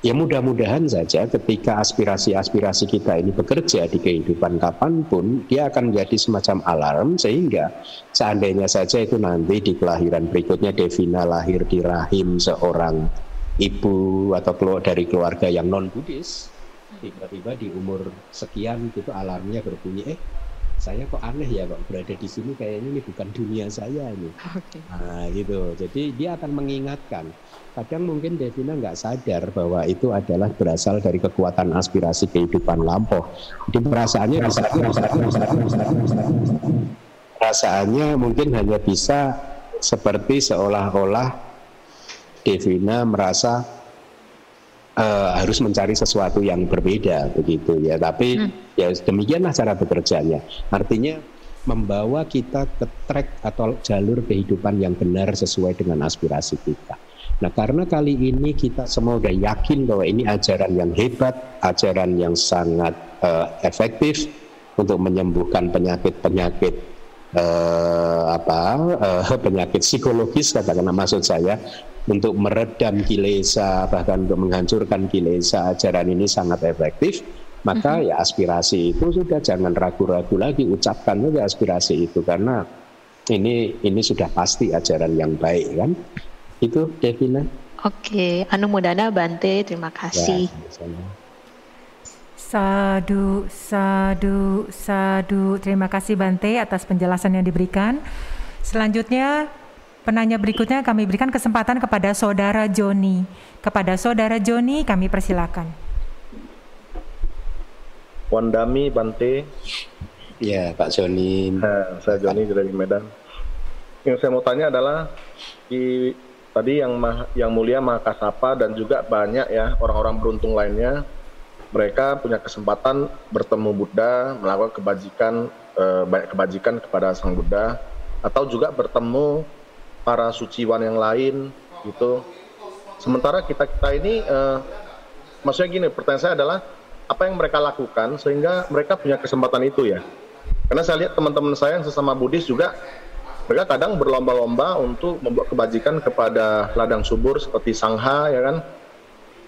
ya mudah-mudahan saja ketika aspirasi-aspirasi kita ini bekerja di kehidupan kapan pun dia akan menjadi semacam alarm sehingga seandainya saja itu nanti di kelahiran berikutnya Devina lahir di rahim seorang ibu atau keluar dari keluarga yang non Buddhis tiba-tiba di umur sekian gitu alarmnya berbunyi eh saya kok aneh ya kok berada di sini kayaknya ini bukan dunia saya ini. Okay. nah gitu. Jadi dia akan mengingatkan. Kadang mungkin Devina nggak sadar bahwa itu adalah berasal dari kekuatan aspirasi kehidupan lampau. Jadi perasaannya perasaannya perasaannya mungkin hanya bisa seperti seolah-olah Devina merasa uh, harus mencari sesuatu yang berbeda begitu ya. Tapi hmm. ya demikianlah cara bekerjanya. Artinya membawa kita ke track atau jalur kehidupan yang benar sesuai dengan aspirasi kita. Nah karena kali ini kita semua udah yakin bahwa ini ajaran yang hebat, ajaran yang sangat uh, efektif untuk menyembuhkan penyakit-penyakit uh, apa uh, penyakit psikologis katakanlah maksud saya untuk meredam kilesa bahkan untuk menghancurkan kilesa ajaran ini sangat efektif maka mm-hmm. ya aspirasi itu sudah jangan ragu-ragu lagi ucapkan saja aspirasi itu karena ini ini sudah pasti ajaran yang baik kan itu Devina Oke, Anu Mudana Bante, terima kasih. Ya, Sadu, sadu, sadu. Terima kasih Bante atas penjelasan yang diberikan. Selanjutnya Penanya berikutnya kami berikan kesempatan kepada Saudara Joni. Kepada Saudara Joni kami persilakan. Wandami Bante. Ya, Pak Joni. Nah, saya Joni dari Medan. Yang saya mau tanya adalah di tadi yang yang mulia Mahakasapa dan juga banyak ya orang-orang beruntung lainnya mereka punya kesempatan bertemu Buddha, melakukan kebajikan eh, banyak kebajikan kepada Sang Buddha atau juga bertemu para suciwan yang lain gitu. Sementara kita kita ini, uh, maksudnya gini, pertanyaan saya adalah apa yang mereka lakukan sehingga mereka punya kesempatan itu ya. Karena saya lihat teman-teman saya yang sesama Buddhis juga mereka kadang berlomba-lomba untuk membuat kebajikan kepada ladang subur seperti sangha ya kan.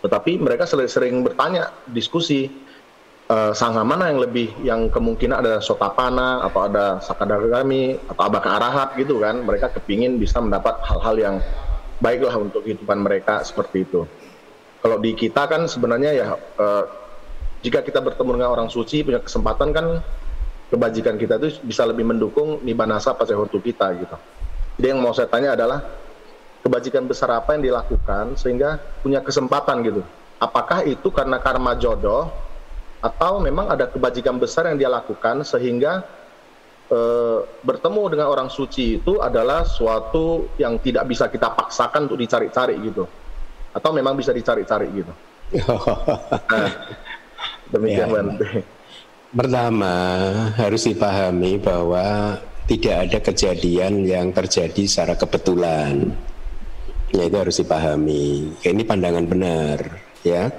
Tetapi mereka sering bertanya, diskusi, uh, sangha mana yang lebih yang kemungkinan ada sotapana atau ada sakadagami atau abaka arahat gitu kan. Mereka kepingin bisa mendapat hal-hal yang baiklah untuk kehidupan mereka seperti itu. Kalau di kita kan sebenarnya ya uh, jika kita bertemu dengan orang suci punya kesempatan kan kebajikan kita itu bisa lebih mendukung nibanasa pasehortu kita gitu. Jadi yang mau saya tanya adalah kebajikan besar apa yang dilakukan sehingga punya kesempatan gitu. Apakah itu karena karma jodoh atau memang ada kebajikan besar yang dia lakukan sehingga e, bertemu dengan orang suci itu adalah suatu yang tidak bisa kita paksakan untuk dicari-cari gitu. Atau memang bisa dicari-cari gitu. Nah, demikian ya, pertama harus dipahami bahwa tidak ada kejadian yang terjadi secara kebetulan ya itu harus dipahami ini pandangan benar ya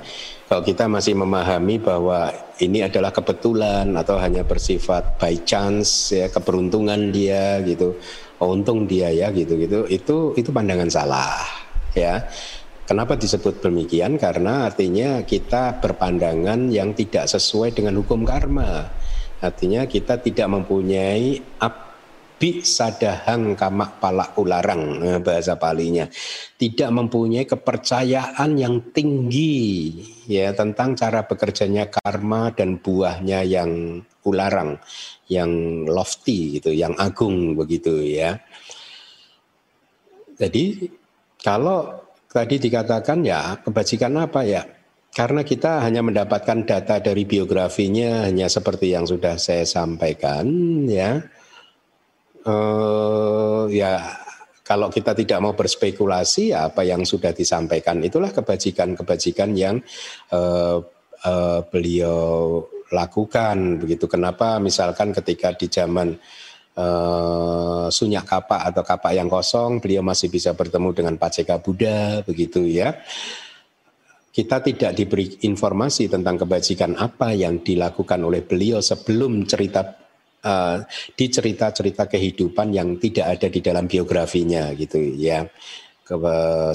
kalau kita masih memahami bahwa ini adalah kebetulan atau hanya bersifat by chance ya keberuntungan dia gitu, oh, untung dia ya gitu gitu, itu itu pandangan salah ya. Kenapa disebut demikian? Karena artinya kita berpandangan yang tidak sesuai dengan hukum karma. Artinya kita tidak mempunyai bi sadahang kamak palak ularang eh, bahasa palinya. Tidak mempunyai kepercayaan yang tinggi ya tentang cara bekerjanya karma dan buahnya yang ularang yang lofty gitu yang agung begitu ya. Jadi kalau tadi dikatakan ya kebajikan apa ya? Karena kita hanya mendapatkan data dari biografinya hanya seperti yang sudah saya sampaikan ya uh, ya kalau kita tidak mau berspekulasi ya apa yang sudah disampaikan itulah kebajikan-kebajikan yang uh, uh, beliau lakukan begitu. Kenapa? Misalkan ketika di zaman uh, sunyak kapak atau kapak yang kosong beliau masih bisa bertemu dengan Paceka Buddha begitu ya. Kita tidak diberi informasi tentang kebajikan apa yang dilakukan oleh beliau sebelum cerita uh, di cerita-cerita kehidupan yang tidak ada di dalam biografinya gitu ya. Ke,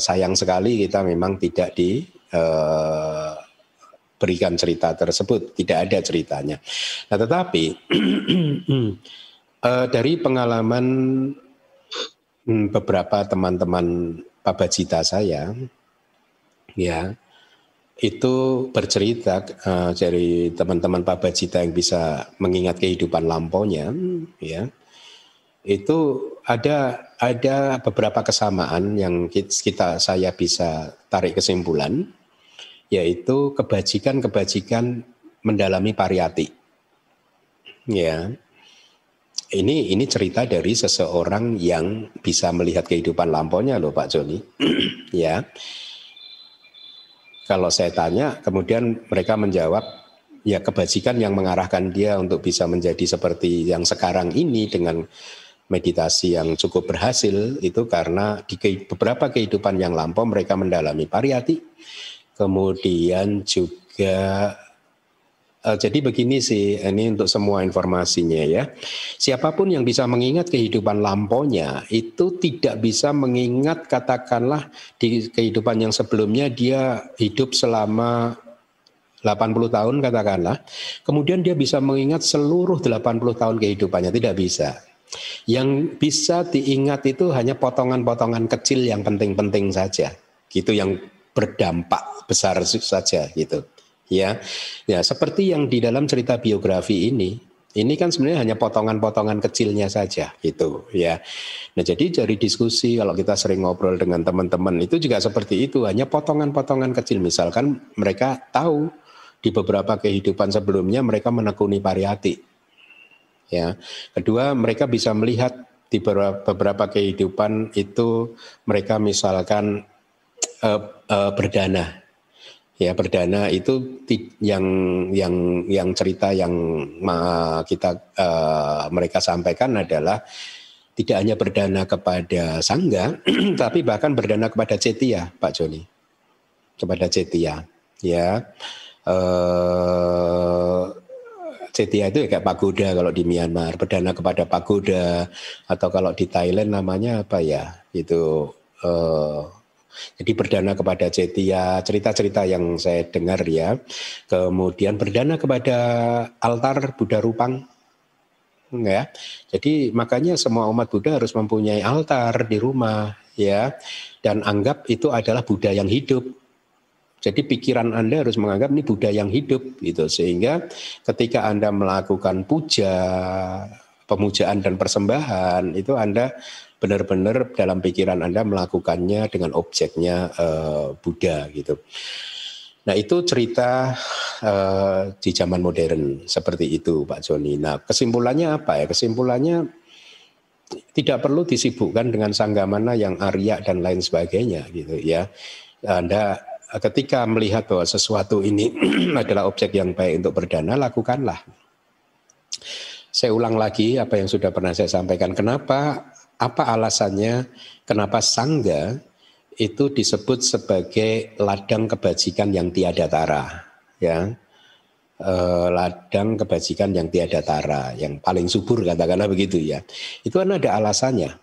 sayang sekali kita memang tidak di uh, berikan cerita tersebut, tidak ada ceritanya. Nah, tetapi uh, dari pengalaman hmm, beberapa teman-teman pabajita saya, ya itu bercerita uh, dari teman-teman Pak Bajita yang bisa mengingat kehidupan lampaunya, ya itu ada ada beberapa kesamaan yang kita saya bisa tarik kesimpulan, yaitu kebajikan-kebajikan mendalami pariyati. Ya, ini ini cerita dari seseorang yang bisa melihat kehidupan lampaunya loh Pak Joni, ya kalau saya tanya, kemudian mereka menjawab, ya kebajikan yang mengarahkan dia untuk bisa menjadi seperti yang sekarang ini dengan meditasi yang cukup berhasil itu karena di beberapa kehidupan yang lampau mereka mendalami pariyati, kemudian juga jadi begini sih, ini untuk semua informasinya ya. Siapa pun yang bisa mengingat kehidupan lampaunya itu tidak bisa mengingat katakanlah di kehidupan yang sebelumnya dia hidup selama 80 tahun katakanlah. Kemudian dia bisa mengingat seluruh 80 tahun kehidupannya, tidak bisa. Yang bisa diingat itu hanya potongan-potongan kecil yang penting-penting saja. Gitu yang berdampak besar saja gitu ya ya seperti yang di dalam cerita biografi ini ini kan sebenarnya hanya potongan-potongan kecilnya saja gitu ya. Nah jadi dari diskusi kalau kita sering ngobrol dengan teman-teman itu juga seperti itu hanya potongan-potongan kecil misalkan mereka tahu di beberapa kehidupan sebelumnya mereka menekuni pariyati. Ya. Kedua mereka bisa melihat di beberapa kehidupan itu mereka misalkan uh, uh, berdana ya perdana itu yang yang yang cerita yang kita uh, mereka sampaikan adalah tidak hanya berdana kepada sangga tapi bahkan berdana kepada cetia Pak Joni. Kepada cetia ya. Uh, cetia itu ya kayak pagoda kalau di Myanmar berdana kepada pagoda atau kalau di Thailand namanya apa ya itu uh, jadi berdana kepada Cetia, cerita-cerita yang saya dengar ya. Kemudian berdana kepada altar Buddha Rupang. Ya. Jadi makanya semua umat Buddha harus mempunyai altar di rumah ya dan anggap itu adalah Buddha yang hidup. Jadi pikiran Anda harus menganggap ini Buddha yang hidup gitu sehingga ketika Anda melakukan puja, pemujaan dan persembahan itu Anda benar-benar dalam pikiran Anda melakukannya dengan objeknya uh, Buddha gitu. Nah itu cerita uh, di zaman modern seperti itu Pak Joni. Nah kesimpulannya apa ya? Kesimpulannya tidak perlu disibukkan dengan sanggamana yang Arya dan lain sebagainya gitu ya. Anda ketika melihat bahwa sesuatu ini adalah objek yang baik untuk berdana, lakukanlah. Saya ulang lagi apa yang sudah pernah saya sampaikan. Kenapa apa alasannya? Kenapa sangga itu disebut sebagai ladang kebajikan yang tiada tara ya? E, ladang kebajikan yang tiada tara yang paling subur katakanlah begitu ya. Itu kan ada alasannya.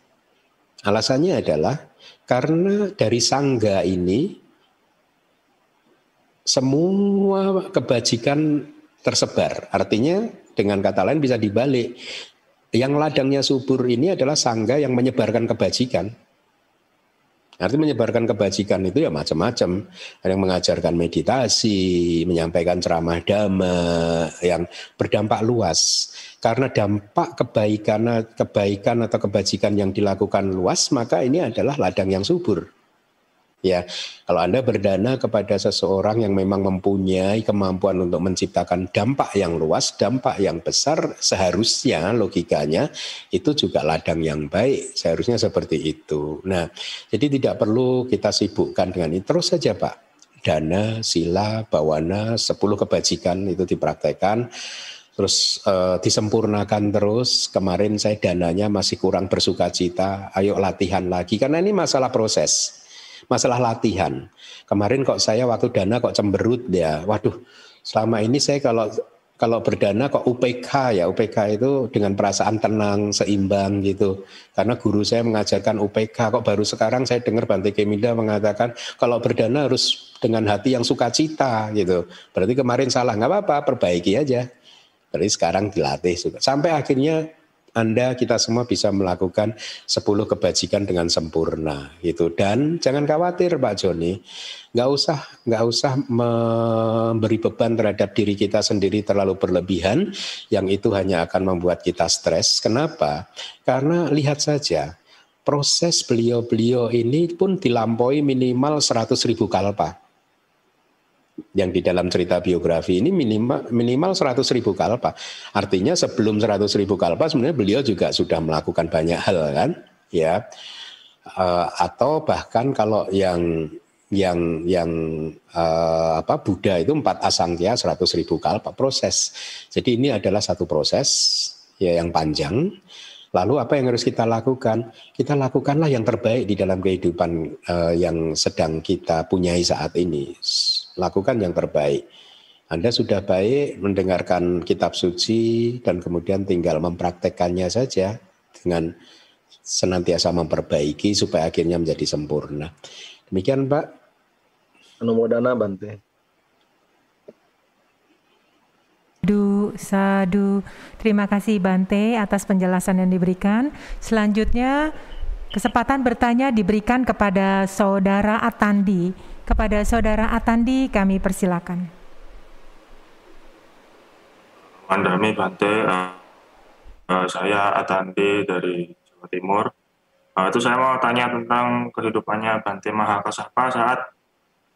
Alasannya adalah karena dari sangga ini semua kebajikan tersebar. Artinya dengan kata lain bisa dibalik Yang ladangnya subur ini adalah sangga yang menyebarkan kebajikan. Artinya menyebarkan kebajikan itu ya macam-macam. Ada yang mengajarkan meditasi, menyampaikan ceramah dhamma yang berdampak luas. Karena dampak kebaikan kebaikan atau kebajikan yang dilakukan luas, maka ini adalah ladang yang subur. Ya, kalau Anda berdana kepada seseorang yang memang mempunyai kemampuan untuk menciptakan dampak yang luas, dampak yang besar, seharusnya logikanya itu juga ladang yang baik. Seharusnya seperti itu. Nah, jadi tidak perlu kita sibukkan dengan ini terus saja, Pak. Dana, sila, bawana, 10 kebajikan itu dipraktekkan terus e, disempurnakan terus. Kemarin saya dananya masih kurang bersuka cita, ayo latihan lagi karena ini masalah proses masalah latihan. Kemarin kok saya waktu dana kok cemberut ya. Waduh, selama ini saya kalau kalau berdana kok UPK ya. UPK itu dengan perasaan tenang seimbang gitu. Karena guru saya mengajarkan UPK kok baru sekarang saya dengar Bante Keminda mengatakan kalau berdana harus dengan hati yang sukacita gitu. Berarti kemarin salah. Nggak apa-apa perbaiki aja. Berarti sekarang dilatih sampai akhirnya anda kita semua bisa melakukan 10 kebajikan dengan sempurna gitu. Dan jangan khawatir Pak Joni nggak usah nggak usah memberi beban terhadap diri kita sendiri terlalu berlebihan yang itu hanya akan membuat kita stres. Kenapa? Karena lihat saja proses beliau-beliau ini pun dilampaui minimal 100 ribu kalpa yang di dalam cerita biografi ini minimal minimal 100 ribu kalpa. Artinya sebelum 100 ribu kalpa sebenarnya beliau juga sudah melakukan banyak hal kan, ya. Uh, atau bahkan kalau yang yang yang uh, apa Buddha itu empat asangkya 100 ribu kalpa proses. Jadi ini adalah satu proses ya yang panjang. Lalu apa yang harus kita lakukan? Kita lakukanlah yang terbaik di dalam kehidupan uh, yang sedang kita punyai saat ini lakukan yang terbaik. Anda sudah baik mendengarkan kitab suci dan kemudian tinggal mempraktekkannya saja dengan senantiasa memperbaiki supaya akhirnya menjadi sempurna. Demikian Pak. Anumodana Bante. Sadu, sadu. Terima kasih Bante atas penjelasan yang diberikan. Selanjutnya kesempatan bertanya diberikan kepada Saudara Atandi. Kepada Saudara Atandi kami persilakan. Mandami Bante, uh, uh, saya Atandi dari Jawa Timur. Uh, itu saya mau tanya tentang kehidupannya Bante Mahakasapa saat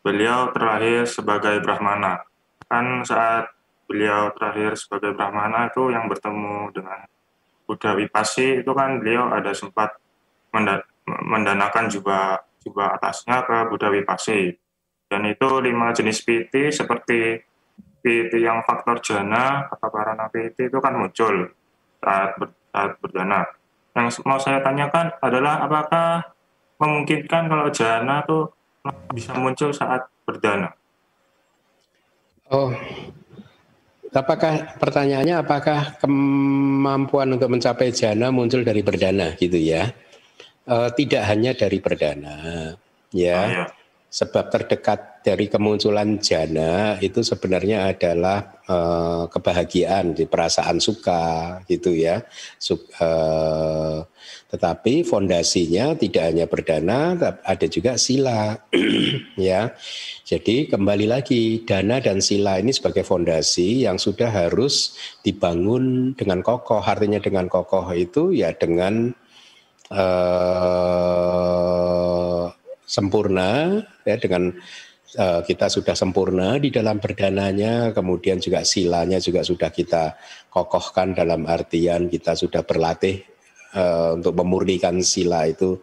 beliau terlahir sebagai Brahmana. Kan saat beliau terakhir sebagai Brahmana itu yang bertemu dengan Buddha Wipasi itu kan beliau ada sempat mendanakan juga juga atasnya ke Buddha Wipasi. Dan itu lima jenis PT seperti PT yang faktor jana, kata para nabi itu kan muncul saat, ber, saat berdana. Yang mau saya tanyakan adalah apakah memungkinkan kalau jana itu bisa muncul saat berdana? Oh, apakah pertanyaannya apakah kemampuan untuk mencapai jana muncul dari berdana gitu ya? Uh, tidak hanya dari perdana ya. Oh, ya. Sebab terdekat dari kemunculan jana itu sebenarnya adalah uh, kebahagiaan di perasaan suka gitu ya. Suk, uh, tetapi fondasinya tidak hanya perdana, ada juga sila ya. Jadi kembali lagi dana dan sila ini sebagai fondasi yang sudah harus dibangun dengan kokoh. Artinya dengan kokoh itu ya dengan uh, sempurna ya dengan uh, kita sudah sempurna di dalam berdananya, kemudian juga silanya juga sudah kita kokohkan dalam artian kita sudah berlatih uh, untuk memurnikan sila itu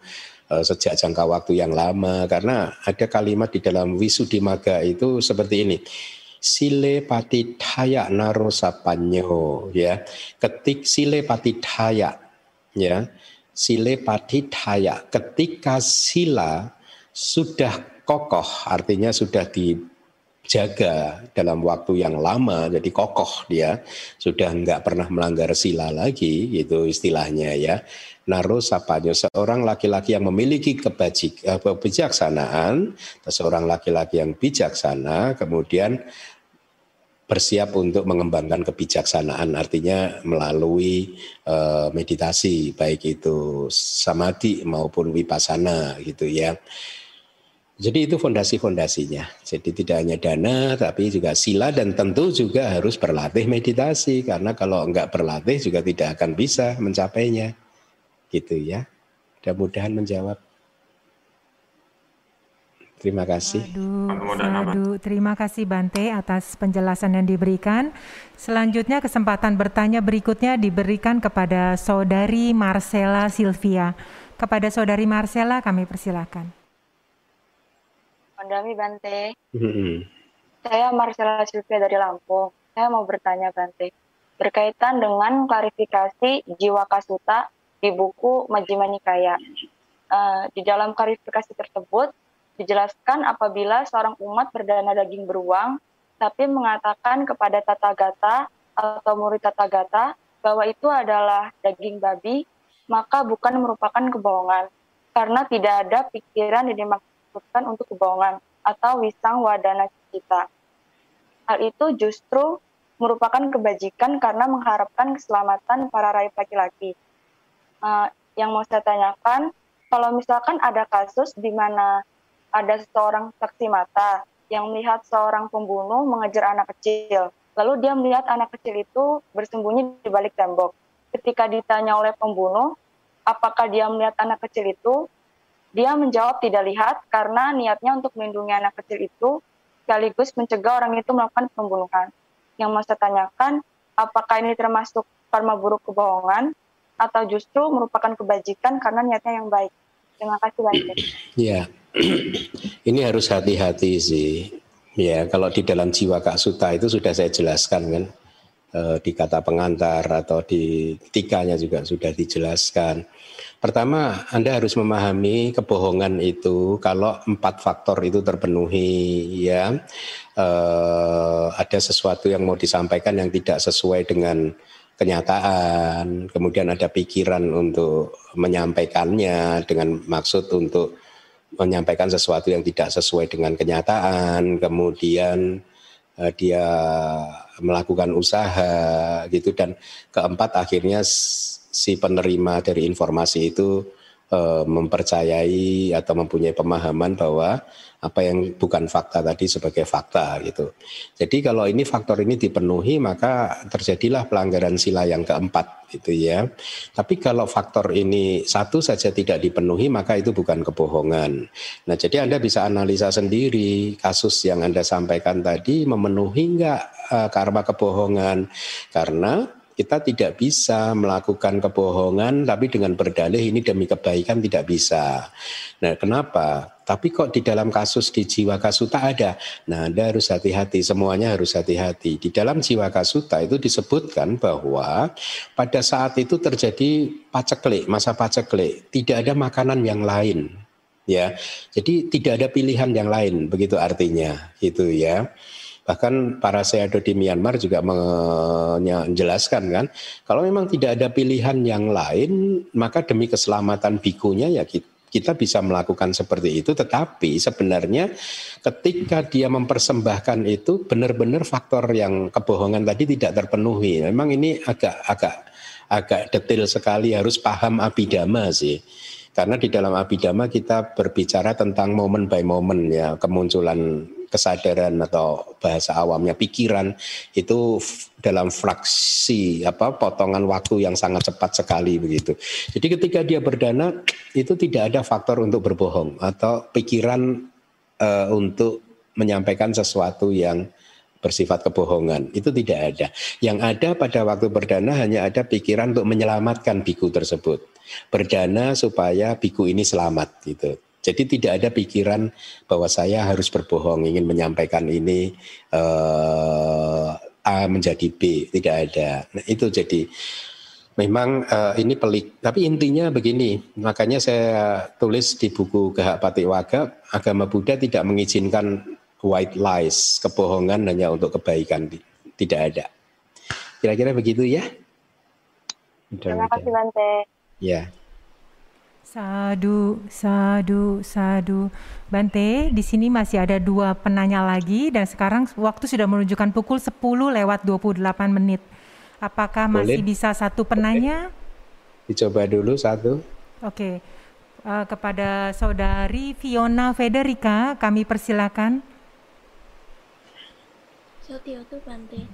uh, sejak jangka waktu yang lama. Karena ada kalimat di dalam Wisudimaga itu seperti ini sile pati thaya narosapanyo ya. Ketik sile pati thaya ya sile padidhaya ketika sila sudah kokoh artinya sudah dijaga dalam waktu yang lama jadi kokoh dia sudah enggak pernah melanggar sila lagi itu istilahnya ya. Narosapanyo seorang laki-laki yang memiliki kebajik, eh, kebijaksanaan seorang laki-laki yang bijaksana kemudian bersiap untuk mengembangkan kebijaksanaan artinya melalui uh, meditasi baik itu samadhi maupun wipasana gitu ya. Jadi itu fondasi-fondasinya. Jadi tidak hanya dana tapi juga sila dan tentu juga harus berlatih meditasi karena kalau enggak berlatih juga tidak akan bisa mencapainya. Gitu ya. Mudah-mudahan menjawab. Terima kasih. Aduh, aduh, terima kasih Bante atas penjelasan yang diberikan. Selanjutnya kesempatan bertanya berikutnya diberikan kepada Saudari Marcela Silvia. Kepada Saudari Marcela kami persilakan. Pandami Bante. Mm-hmm. Saya Marcela Silvia dari Lampung. Saya mau bertanya Bante. Berkaitan dengan klarifikasi jiwa kasuta di buku Majjhima Nikaya. Uh, di dalam klarifikasi tersebut Dijelaskan apabila seorang umat berdana daging beruang, tapi mengatakan kepada tata gata atau murid tata gata bahwa itu adalah daging babi, maka bukan merupakan kebohongan, karena tidak ada pikiran yang dimaksudkan untuk kebohongan atau wisang wadana kita. Hal itu justru merupakan kebajikan karena mengharapkan keselamatan para rakyat laki-laki. Uh, yang mau saya tanyakan, kalau misalkan ada kasus di mana ada seorang saksi mata yang melihat seorang pembunuh mengejar anak kecil. Lalu dia melihat anak kecil itu bersembunyi di balik tembok. Ketika ditanya oleh pembunuh, apakah dia melihat anak kecil itu, dia menjawab tidak lihat karena niatnya untuk melindungi anak kecil itu sekaligus mencegah orang itu melakukan pembunuhan. Yang mau saya tanyakan, apakah ini termasuk karma buruk kebohongan atau justru merupakan kebajikan karena niatnya yang baik? Terima kasih banyak. Iya, ini harus hati-hati sih. Ya, kalau di dalam jiwa Kak Suta itu sudah saya jelaskan kan e, di kata pengantar atau di tikanya juga sudah dijelaskan. Pertama, Anda harus memahami kebohongan itu kalau empat faktor itu terpenuhi ya. E, ada sesuatu yang mau disampaikan yang tidak sesuai dengan kenyataan, kemudian ada pikiran untuk menyampaikannya dengan maksud untuk menyampaikan sesuatu yang tidak sesuai dengan kenyataan, kemudian uh, dia melakukan usaha gitu. Dan keempat akhirnya si penerima dari informasi itu uh, mempercayai atau mempunyai pemahaman bahwa apa yang bukan fakta tadi sebagai fakta gitu. Jadi kalau ini faktor ini dipenuhi maka terjadilah pelanggaran sila yang keempat gitu ya. Tapi kalau faktor ini satu saja tidak dipenuhi maka itu bukan kebohongan. Nah jadi Anda bisa analisa sendiri kasus yang Anda sampaikan tadi memenuhi enggak uh, karma kebohongan karena kita tidak bisa melakukan kebohongan tapi dengan berdalih ini demi kebaikan tidak bisa. Nah, kenapa? Tapi kok di dalam kasus di jiwa kasuta ada. Nah, Anda harus hati-hati, semuanya harus hati-hati. Di dalam jiwa kasuta itu disebutkan bahwa pada saat itu terjadi paceklik, masa paceklik, tidak ada makanan yang lain. Ya. Jadi tidak ada pilihan yang lain, begitu artinya. Itu ya. Bahkan para seado di Myanmar juga menjelaskan kan, kalau memang tidak ada pilihan yang lain, maka demi keselamatan bikunya ya kita bisa melakukan seperti itu. Tetapi sebenarnya ketika dia mempersembahkan itu benar-benar faktor yang kebohongan tadi tidak terpenuhi. Memang ini agak agak agak detail sekali harus paham abidama sih. Karena di dalam abidama kita berbicara tentang momen by momen ya kemunculan kesadaran atau bahasa awamnya pikiran itu dalam fraksi apa potongan waktu yang sangat cepat sekali begitu. Jadi ketika dia berdana itu tidak ada faktor untuk berbohong atau pikiran uh, untuk menyampaikan sesuatu yang bersifat kebohongan itu tidak ada. Yang ada pada waktu berdana hanya ada pikiran untuk menyelamatkan biku tersebut. Berdana supaya biku ini selamat gitu. Jadi tidak ada pikiran bahwa saya harus berbohong ingin menyampaikan ini uh, A menjadi B, tidak ada. Nah, itu jadi memang uh, ini pelik. Tapi intinya begini, makanya saya tulis di buku Gahak Patiwaga, agama Buddha tidak mengizinkan white lies, kebohongan hanya untuk kebaikan, tidak ada. Kira-kira begitu ya? Terima kasih Bante. Ya. Sadu, sadu, sadu. Bante, di sini masih ada dua penanya lagi dan sekarang waktu sudah menunjukkan pukul 10 lewat 28 menit. Apakah Boleh. masih bisa satu penanya? Dicoba dulu satu. Oke. Uh, kepada saudari Fiona Federica, kami persilakan. Sotiotu Bante.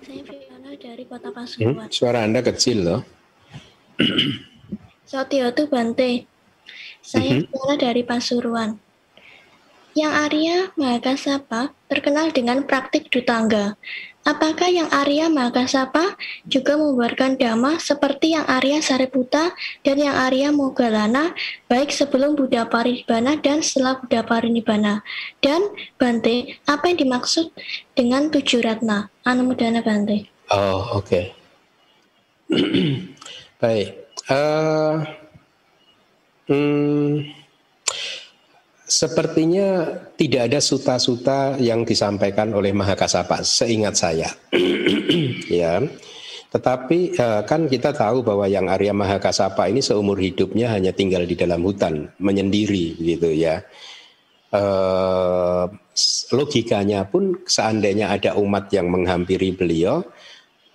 Saya Fiona dari Kota Pasuruan. Hmm, suara Anda kecil loh. Satyotu Bante. Saya mm-hmm. dari Pasuruan. Yang Arya Mahakasapa terkenal dengan praktik dutangga. Apakah yang Arya Mahakasapa juga membuarkan dhamma seperti yang Arya Sariputa dan yang Arya Mogalana baik sebelum Buddha Parinibbana dan setelah Buddha Parinibbana? Dan Bante, apa yang dimaksud dengan tujuh ratna? Anumudana Bante. Oh, oke. Okay. Baik. Uh, hmm, sepertinya tidak ada suta-suta yang disampaikan oleh Mahakasapa, seingat saya. ya. Tetapi uh, kan kita tahu bahwa yang Arya Mahakasapa ini seumur hidupnya hanya tinggal di dalam hutan, menyendiri gitu ya. Uh, logikanya pun seandainya ada umat yang menghampiri beliau,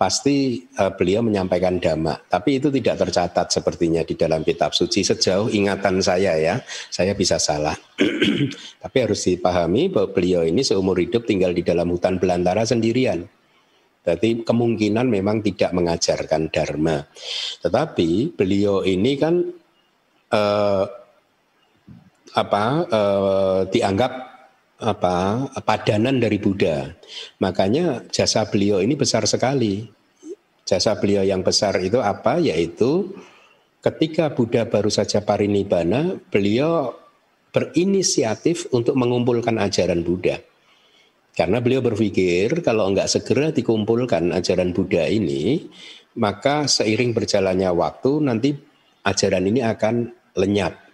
pasti uh, beliau menyampaikan dhamma. Tapi itu tidak tercatat sepertinya di dalam kitab suci sejauh ingatan saya ya. Saya bisa salah. Tapi harus dipahami bahwa beliau ini seumur hidup tinggal di dalam hutan belantara sendirian. Berarti kemungkinan memang tidak mengajarkan dharma. Tetapi beliau ini kan uh, apa uh, dianggap apa padanan dari Buddha. Makanya jasa beliau ini besar sekali. Jasa beliau yang besar itu apa? Yaitu ketika Buddha baru saja parinibbana, beliau berinisiatif untuk mengumpulkan ajaran Buddha. Karena beliau berpikir kalau enggak segera dikumpulkan ajaran Buddha ini, maka seiring berjalannya waktu nanti ajaran ini akan lenyap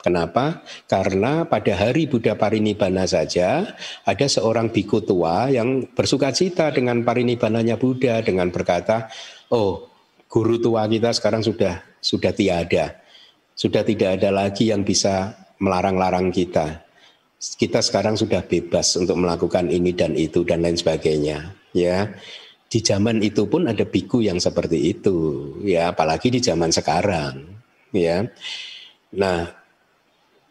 Kenapa? Karena pada hari Buddha Parinibbana saja ada seorang biku tua yang bersuka cita dengan parinibbananya Buddha dengan berkata, "Oh, guru tua kita sekarang sudah sudah tiada. Sudah tidak ada lagi yang bisa melarang-larang kita. Kita sekarang sudah bebas untuk melakukan ini dan itu dan lain sebagainya." Ya. Di zaman itu pun ada biku yang seperti itu, ya, apalagi di zaman sekarang, ya. Nah,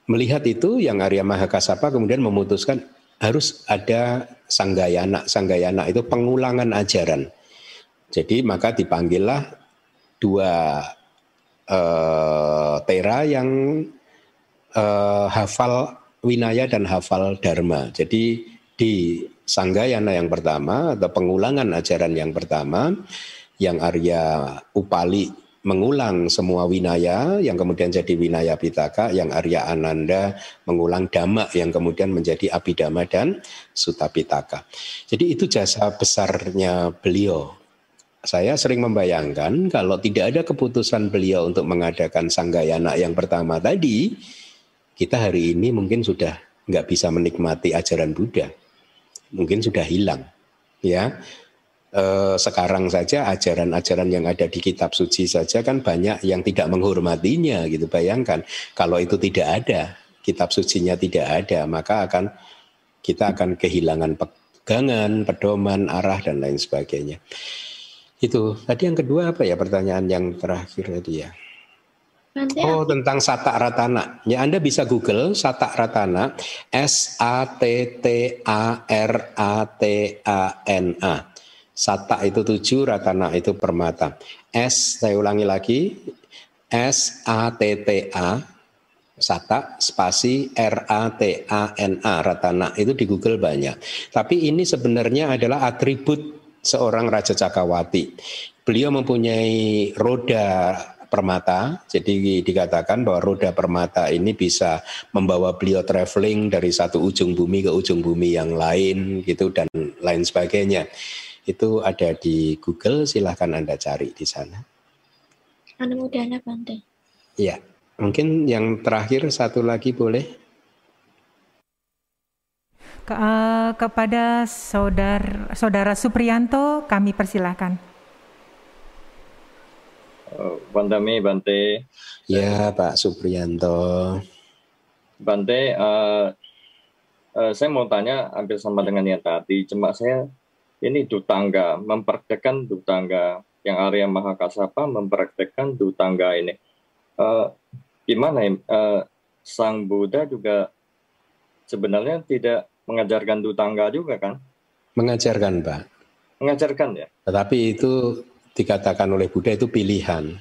Melihat itu yang Arya Mahakasapa kemudian memutuskan harus ada sanggayana. Sanggayana itu pengulangan ajaran. Jadi maka dipanggillah dua uh, tera yang uh, hafal winaya dan hafal dharma. Jadi di sanggayana yang pertama atau pengulangan ajaran yang pertama yang Arya Upali mengulang semua winaya yang kemudian jadi winaya pitaka, yang Arya Ananda mengulang dhamma yang kemudian menjadi abidama dan sutta pitaka. Jadi itu jasa besarnya beliau. Saya sering membayangkan kalau tidak ada keputusan beliau untuk mengadakan sanggayana yang pertama tadi, kita hari ini mungkin sudah nggak bisa menikmati ajaran Buddha, mungkin sudah hilang, ya eh, sekarang saja ajaran-ajaran yang ada di kitab suci saja kan banyak yang tidak menghormatinya gitu. Bayangkan kalau itu tidak ada, kitab sucinya tidak ada, maka akan kita akan kehilangan pegangan, pedoman, arah dan lain sebagainya. Itu. Tadi yang kedua apa ya pertanyaan yang terakhir tadi ya? Oh tentang Satak Ratana. Ya Anda bisa Google Satak Ratana S A T T A R A T A N A. Sata itu tujuh, ratana itu permata. S, saya ulangi lagi, S A T T A Sata spasi R A T A N A Ratana itu di Google banyak. Tapi ini sebenarnya adalah atribut seorang Raja Cakawati. Beliau mempunyai roda permata, jadi dikatakan bahwa roda permata ini bisa membawa beliau traveling dari satu ujung bumi ke ujung bumi yang lain gitu dan lain sebagainya. Itu ada di Google, silahkan Anda cari di sana. Anda mudahnya Bante. Iya, mungkin yang terakhir satu lagi boleh. Ke, uh, kepada saudara saudara Suprianto kami persilahkan. Bandami Bante. Ya Pak Supriyanto. Bante, uh, uh, saya mau tanya hampir sama dengan yang tadi. Cuma saya ini dutangga, mempraktekkan dutangga yang Arya Mahakasapa mempraktekkan dutangga ini. Uh, gimana ya? Uh, Sang Buddha juga sebenarnya tidak mengajarkan dutangga juga kan? Mengajarkan Pak. Mengajarkan ya. Tetapi itu dikatakan oleh Buddha itu pilihan,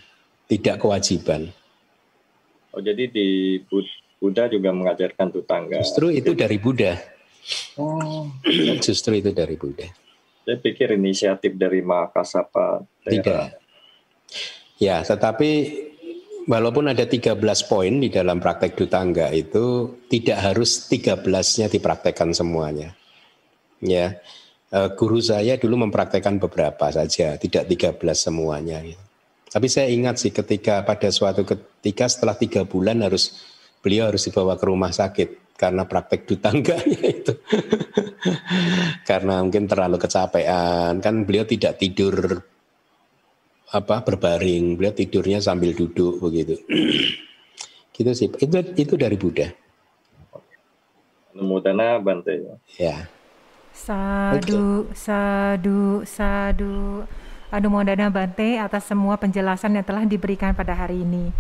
tidak kewajiban. Oh jadi di Buddha juga mengajarkan dutangga. Justru itu dari Buddha. Oh. Justru itu dari Buddha. Saya pikir inisiatif dari Mahakasapa. Tidak. Ya, tetapi walaupun ada 13 poin di dalam praktek dutangga itu tidak harus 13-nya dipraktekkan semuanya. Ya. Eh, guru saya dulu mempraktekkan beberapa saja, tidak 13 semuanya. Gitu. Tapi saya ingat sih ketika pada suatu ketika setelah tiga bulan harus beliau harus dibawa ke rumah sakit karena praktek dutangganya itu. karena mungkin terlalu kecapean, kan beliau tidak tidur apa berbaring, beliau tidurnya sambil duduk begitu. gitu sih. Itu itu dari Buddha. Numudana Bante. Ya. Sadu, sadu, sadu. Anu Modana Bante atas semua penjelasan yang telah diberikan pada hari ini.